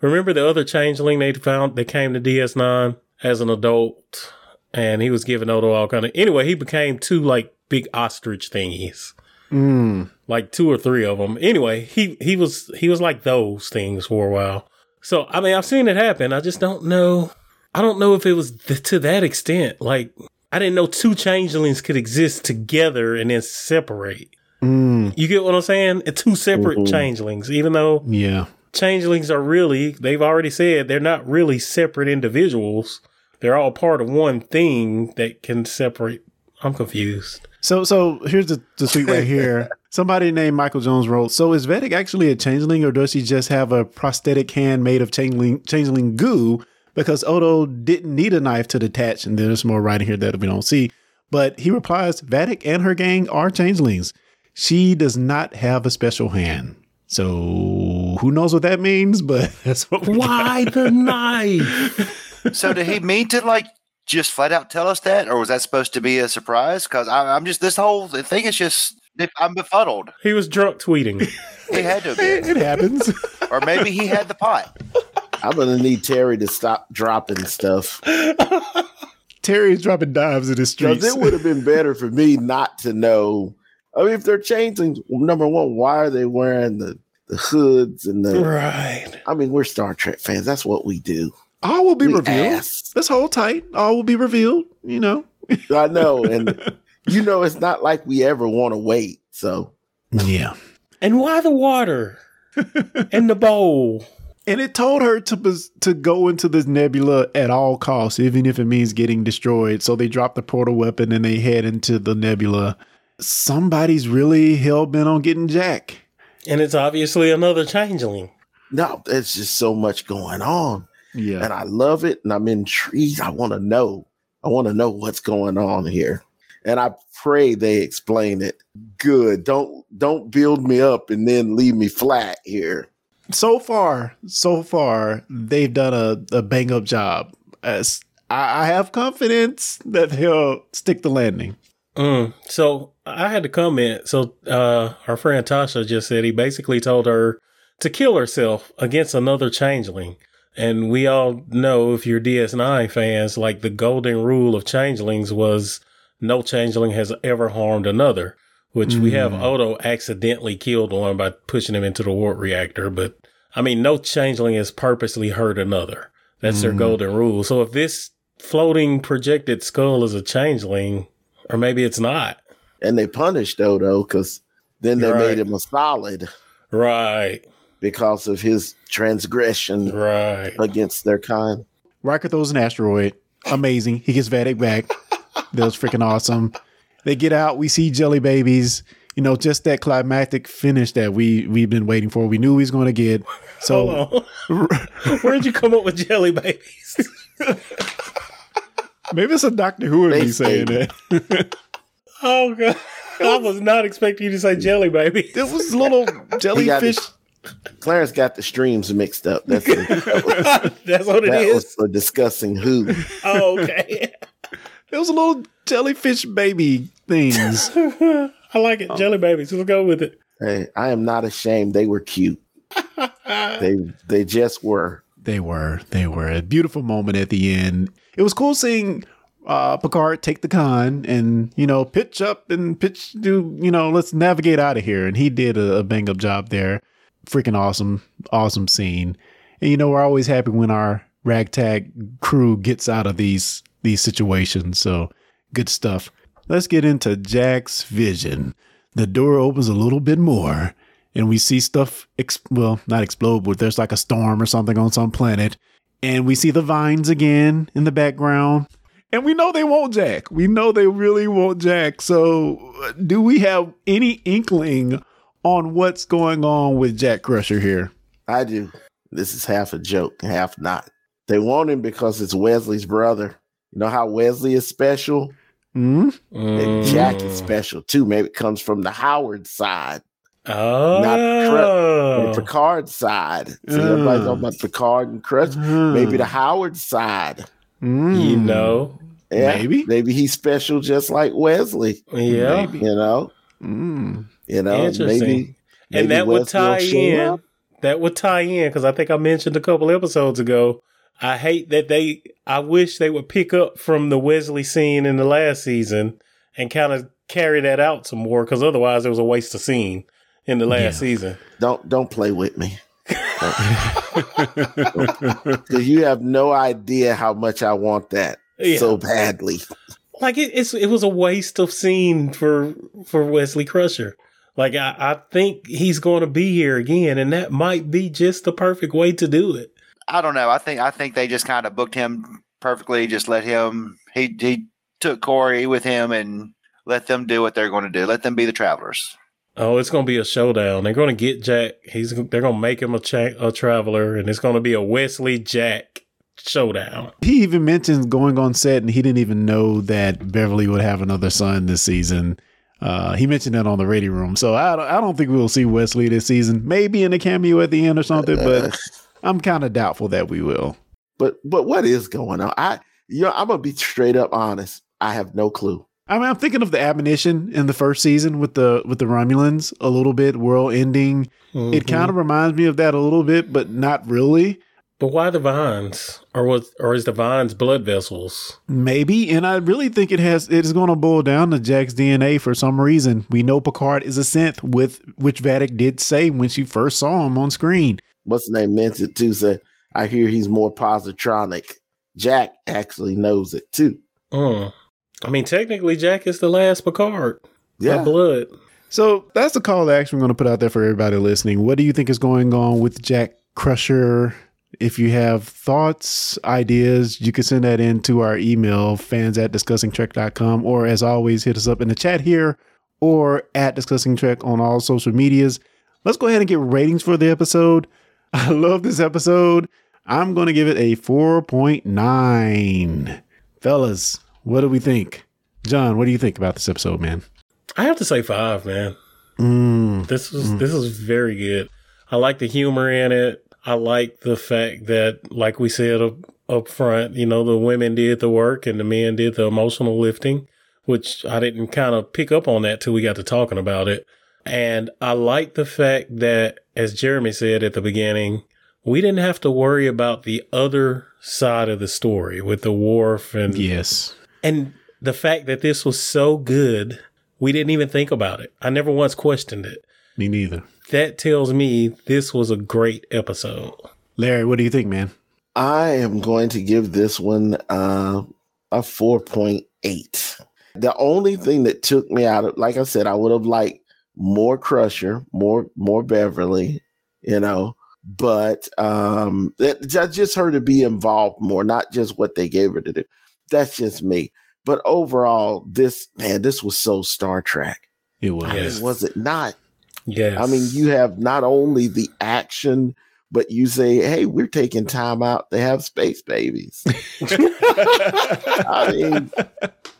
Remember the other changeling they found that came to DS9 as an adult and he was giving Odo all kind of anyway, he became two like big ostrich thingies. Mm. Like two or three of them. Anyway, he he was he was like those things for a while. So I mean, I've seen it happen. I just don't know. I don't know if it was th- to that extent. Like I didn't know two changelings could exist together and then separate. Mm. You get what I'm saying? Two separate Mhm. changelings, even though Yeah. changelings are really, they've already said they're not really separate individuals. They're all part of one thing that can separate. I'm confused. So so here's the, the tweet right here. Somebody named Michael Jones wrote, So is Vedic actually a changeling or does he just have a prosthetic hand made of changeling changeling goo? Because Odo didn't need a knife to detach, and there's more writing here that we don't see. But he replies, Vedic and her gang are changelings. She does not have a special hand. So who knows what that means, but that's what we got. Why the knife? So did he mean to like just flat out tell us that, or was that supposed to be a surprise? Because I'm just this whole thing is just I'm befuddled. He was drunk tweeting. He had to, have been. It happens. or maybe he had the pot. I'm gonna need Terry to stop dropping stuff Terry's dropping dives in the because streets. it would have been better for me not to know. I mean, if they're changing, number one, why are they wearing the the hoods and the? right. I mean, we're Star Trek fans. That's what we do. All will be We revealed. ask. Let's hold tight. All will be revealed. You know. I know, and you know, it's not like we ever want to wait. So Yeah. And why the water? and the bowl. And it told her to to go into this nebula at all costs, even if it means getting destroyed. So they drop the portal weapon and they head into the nebula. Somebody's really hell bent on getting Jack. And it's obviously another changeling. no, there's just so much going on, Yeah. and I love it, and I'm intrigued. I want to know. I want to know what's going on here, and I pray they explain it good. Don't don't build me up and then leave me flat here. So far, so far, they've done a, a bang up job. As I, I have confidence that he'll stick the landing. Mm. So I had to comment. So uh, our friend Tasha just said he basically told her to kill herself against another changeling. And we all know if you're DS9 fans, like the golden rule of changelings was no changeling has ever harmed another, which we have Mm. Odo accidentally killed one by pushing him into the warp reactor. But I mean, no changeling has purposely hurt another. That's their Mm. golden rule. So if this floating projected skull is a changeling, or maybe it's not. And they punished Odo because then they Right. made him a solid Right, because of his transgression right. against their kind. Riker throws an asteroid. Amazing. He gets Vadic back. That was freaking awesome. They get out. We see jelly babies. You know, just that climactic finish that we we've been waiting for. We knew he was going to get. So Where'd you come up with jelly babies? maybe it's a Doctor Who would be saying that. Oh god, I was not expecting you to say jelly baby. It was little He got jellyfish. Clarence got the streams mixed up. That's that That's what it was is. for discussing who. Oh, okay. It was a little jellyfish baby things. I like it. Jelly babies. Let's go with it. Hey, I am not ashamed. They were cute. they they just were. They were. They were. A beautiful moment at the end. It was cool seeing uh, Picard take the con and, you know, pitch up and pitch, do, you know, let's navigate out of here. And he did a, a bang up job there. Freaking awesome, awesome scene. And, you know, we're always happy when our ragtag crew gets out of these these situations. So good stuff. Let's get into Jack's vision. The door opens a little bit more and we see stuff, ex- well, not explode, but there's like a storm or something on some planet. And we see the vines again in the background. And we know they want Jack. We know they really want Jack. So, do we have any inkling on what's going on with Jack Crusher here? I do. This is half a joke, half not. They want him because it's Wesley's brother. You know how Wesley is special? Hmm? And Jack is special too. Maybe it comes from the Howard side, Oh, not Cru- the Picard side. See, everybody's Uh. talking about Picard and Crusher. Maybe the Howard side. Hmm. you know, Yeah, Maybe. Maybe he's special just like Wesley. yeah, You know? Hmm. You know, Interesting. maybe, maybe and that would Wesley will tie in. up. That would tie in because I think I mentioned a couple episodes ago. I hate that they. I wish they would pick up from the Wesley scene in the last season and kind of carry that out some more because otherwise it was a waste of scene in the last Yeah. season. Don't don't play with me. Uh, because you have no idea how much I want that Yeah. so badly. like it, it's it was a waste of scene for for Wesley Crusher. Like I, I think he's going to be here again, and that might be just the perfect way to do it. I don't know. I think I think they just kind of booked him perfectly. Just let him. He he took Kore with him and let them do what they're going to do. Let them be the travelers. Oh, it's going to be a showdown. They're going to get Jack. He's they're going to make him a cha- a traveler, and it's going to be a Wesley Jack showdown. He even mentions going on set, and he didn't even know that Beverly would have another son this season. Uh, he mentioned that on the Ready Room. So I, don't- I don't think we'll see Wesley this season. Maybe in a cameo at the end or something, but I'm kind of doubtful that we will. But but what is going on? I you know, I'm gonna be straight up honest. I have no clue. I mean, I'm thinking of the admonition in the first season with the with the Romulans a little bit, world ending. It mm-hmm. kind of reminds me of that a little bit, but not really. But why the vines, or was or is the vines blood vessels? Maybe, and I really think it has. It is going to boil down to Jack's DNA for some reason. We know Picard is a synth, with which Vadic did say when she first saw him on screen. What's the name meant it too? Said I hear he's more positronic. Jack actually knows it too. Mm. I mean, technically, Jack is the last Picard. Yeah. Blood. So that's the call to action we're going to put out there for everybody listening. What do you think is going on with Jack Crusher? If you have thoughts, ideas, you can send that in to our email, fans at discussingtrek.com, or as always, hit us up in the chat here or at Discussing Trek on all social medias. Let's go ahead and get ratings for the episode. I love this episode. I'm going to give it a 4.9. Fellas, what do we think? John, what do you think about this episode, man? I have to say five, man. Mm. This was this is very good. I like the humor in it. I like the fact that, like we said up, up front, you know, the women did the work and the men did the emotional lifting, which I didn't kind of pick up on that till we got to talking about it. And I like the fact that, as Jeremy said at the beginning, we didn't have to worry about the other side of the story with the Worf and Yes. and the fact that this was so good, we didn't even think about it. I never once questioned it. Me neither. That tells me this was a great episode. Larry, what do you think, man? I am going to give this one uh, a 4.8. The only thing that took me out of, like I said, I would have liked more Crusher, more more Beverly, you know, but um, that, I just her to be involved more, not just what they gave her to do. That's just me. But overall, this man, this was so Star Trek. It was. I mean, was it not? Yes. I mean, you have not only the action, but you say, "Hey, we're taking time out to have space babies." I mean,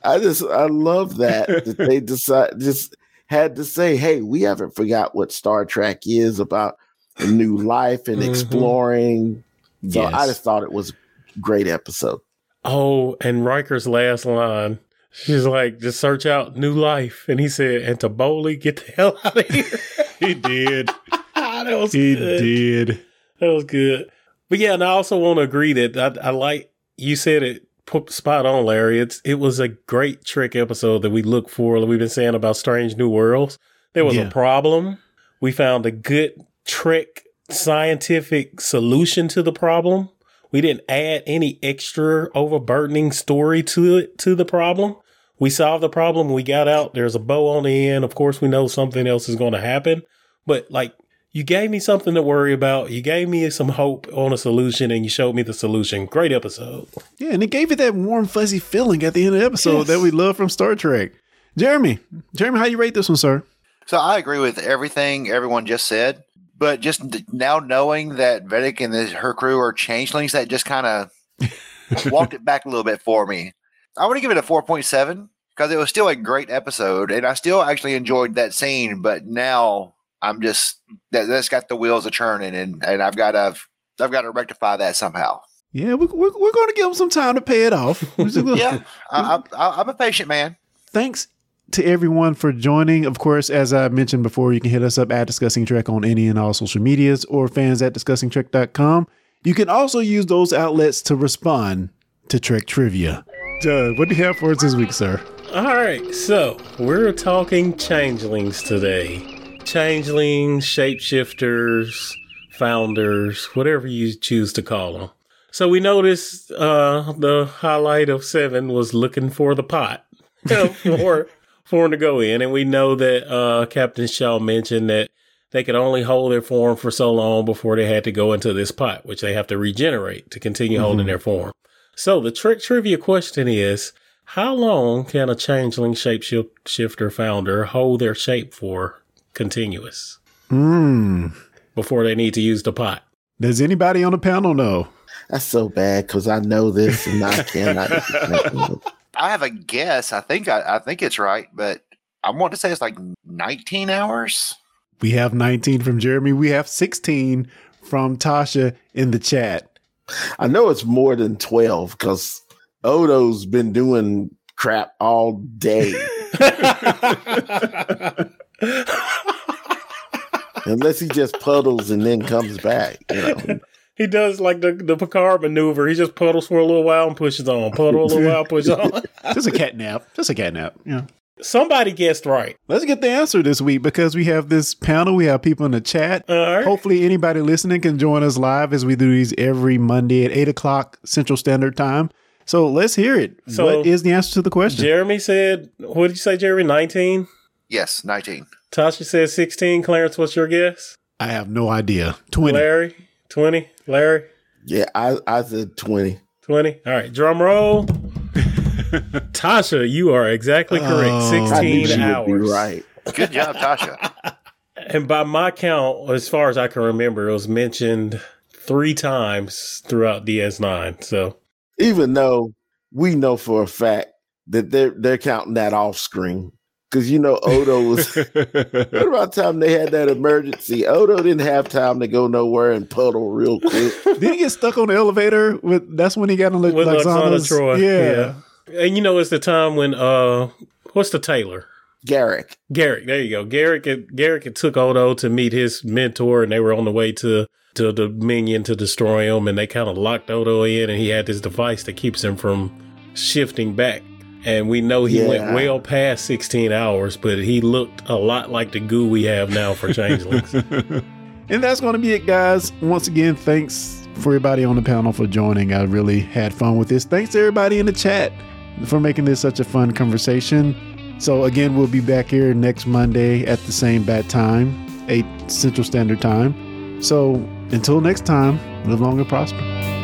I just I love that that they decide just had to say, "Hey, we haven't forgot what Star Trek is about a new life and Mhm. exploring." So I just thought it was a great episode. oh, and Riker's last line. She's like, just search out new life. And he said, and to Bowley, get the hell out of here. He did. that was He good. did. That was good. But yeah, and I also want to agree that I, I like you said it spot on, Larry. It's it was a great Trek episode that we look for. Like we've been saying about Strange New Worlds. There was Yeah. a problem. We found a good Trek scientific solution to the problem. We didn't add any extra overburdening story to it to the problem. We solved the problem. We got out. There's a bow on the end. Of course, we know something else is going to happen. But like, you gave me something to worry about. You gave me some hope on a solution, and you showed me the solution. Great episode. Yeah, and it gave it that warm, fuzzy feeling at the end of the episode Yes. that we love from Star Trek. Jeremy, Jeremy, how you rate this one, sir? So I agree with everything everyone just said, but just now knowing that Vedic and his, her crew are changelings, that just kind of walked it back a little bit for me. I want to give it a 4.7 because it was still a great episode and I still actually enjoyed that scene, but now I'm just that, that's got the wheels a churning and, and I've got to I've got to rectify that somehow. Yeah, we're, we're, we're going to give them some time to pay it off. We're just gonna- Yeah, I, I, I'm a patient man. Thanks to everyone for joining. Of course, as I mentioned before, you can hit us up at Discussing Trek on any and all social medias or fans at discussingtrek.com. You can also use those outlets to respond to Trek Trivia. Judd, what do you have for us this week, sir? All right, so we're talking changelings today. Changelings, shapeshifters, founders, whatever you choose to call them. So we noticed uh, the highlight of seven was looking for the pot for for him to go in, and we know that uh, Captain Shaw mentioned that they could only hold their form for so long before they had to go into this pot, which they have to regenerate to continue holding their form. So the trick trivia question is: How long can a changeling shapeshifter founder hold their shape for continuous Hmm. before they need to use the pot? Does anybody on the panel know? That's so bad because I know this and I cannot. I have a guess. I think I, I think it's right, but I want to say it's like 19 hours. We have 19 from Jeremy. We have 16 from Tasha in the chat. I know it's more than 12 because Odo's been doing crap all day. Unless he just puddles and then comes back. You know? He does like the, the Picard maneuver. He just puddles for a little while and pushes on. Puddle a little while, pushes on. Just a cat nap. Just a cat nap. Yeah. Somebody guessed right. Let's get the answer this week because we have this panel. We have people in the chat. All right. Hopefully, anybody listening can join us live as we do these every Monday at 8 o'clock Central Standard Time. So let's hear it. So- what is the answer to the question? Jeremy said, what did you say, Jeremy? 19? Yes, 19. Tasha says 16. Clarence, what's your guess? I have no idea. 20. Larry? 20? Larry? Yeah, I, I said 20. 20? All right. Drum roll. Tasha, you are exactly correct. Oh, I knew 16 be hours. right. Good job, Tasha. And by my count, as far as I can remember, it was mentioned three times throughout DS9. So Even though we know for a fact that they're they're counting that off screen. Because you know Odo was what about the time they had that emergency? Odo didn't have time to go nowhere and puddle real quick. Did he get stuck on the elevator? With That's when he got on the with Lwaxana Troi. Yeah. And you know, it's the time when, uh, what's the tailor? Garak. Garak. There you go. Garak, had- Garak had took Odo to meet his mentor and they were on the way to, to the minion to destroy him. And they kind of locked Odo in and he had this device that keeps him from shifting back. And we know he went well past 16 hours, but he looked a lot like the goo we have now for changelings. And that's going to be it, guys. Once again, thanks for everybody on the panel for joining. I really had fun with this. Thanks to everybody in the chat for making this such a fun conversation. So, again, we'll be back here next Monday at the same bat time, 8 Central Standard Time. So, until next time, live long and prosper.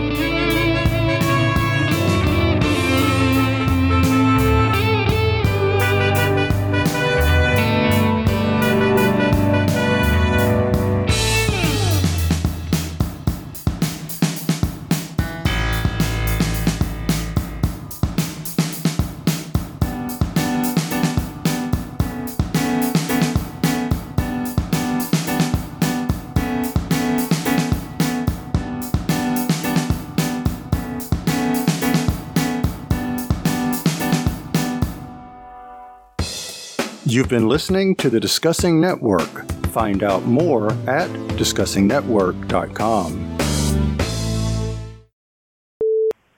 You've been listening to the Discussing Network. Find out more at discussingnetwork.com.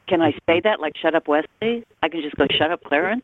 Can I say that like shut up Wesley? I can just go shut up Clarence?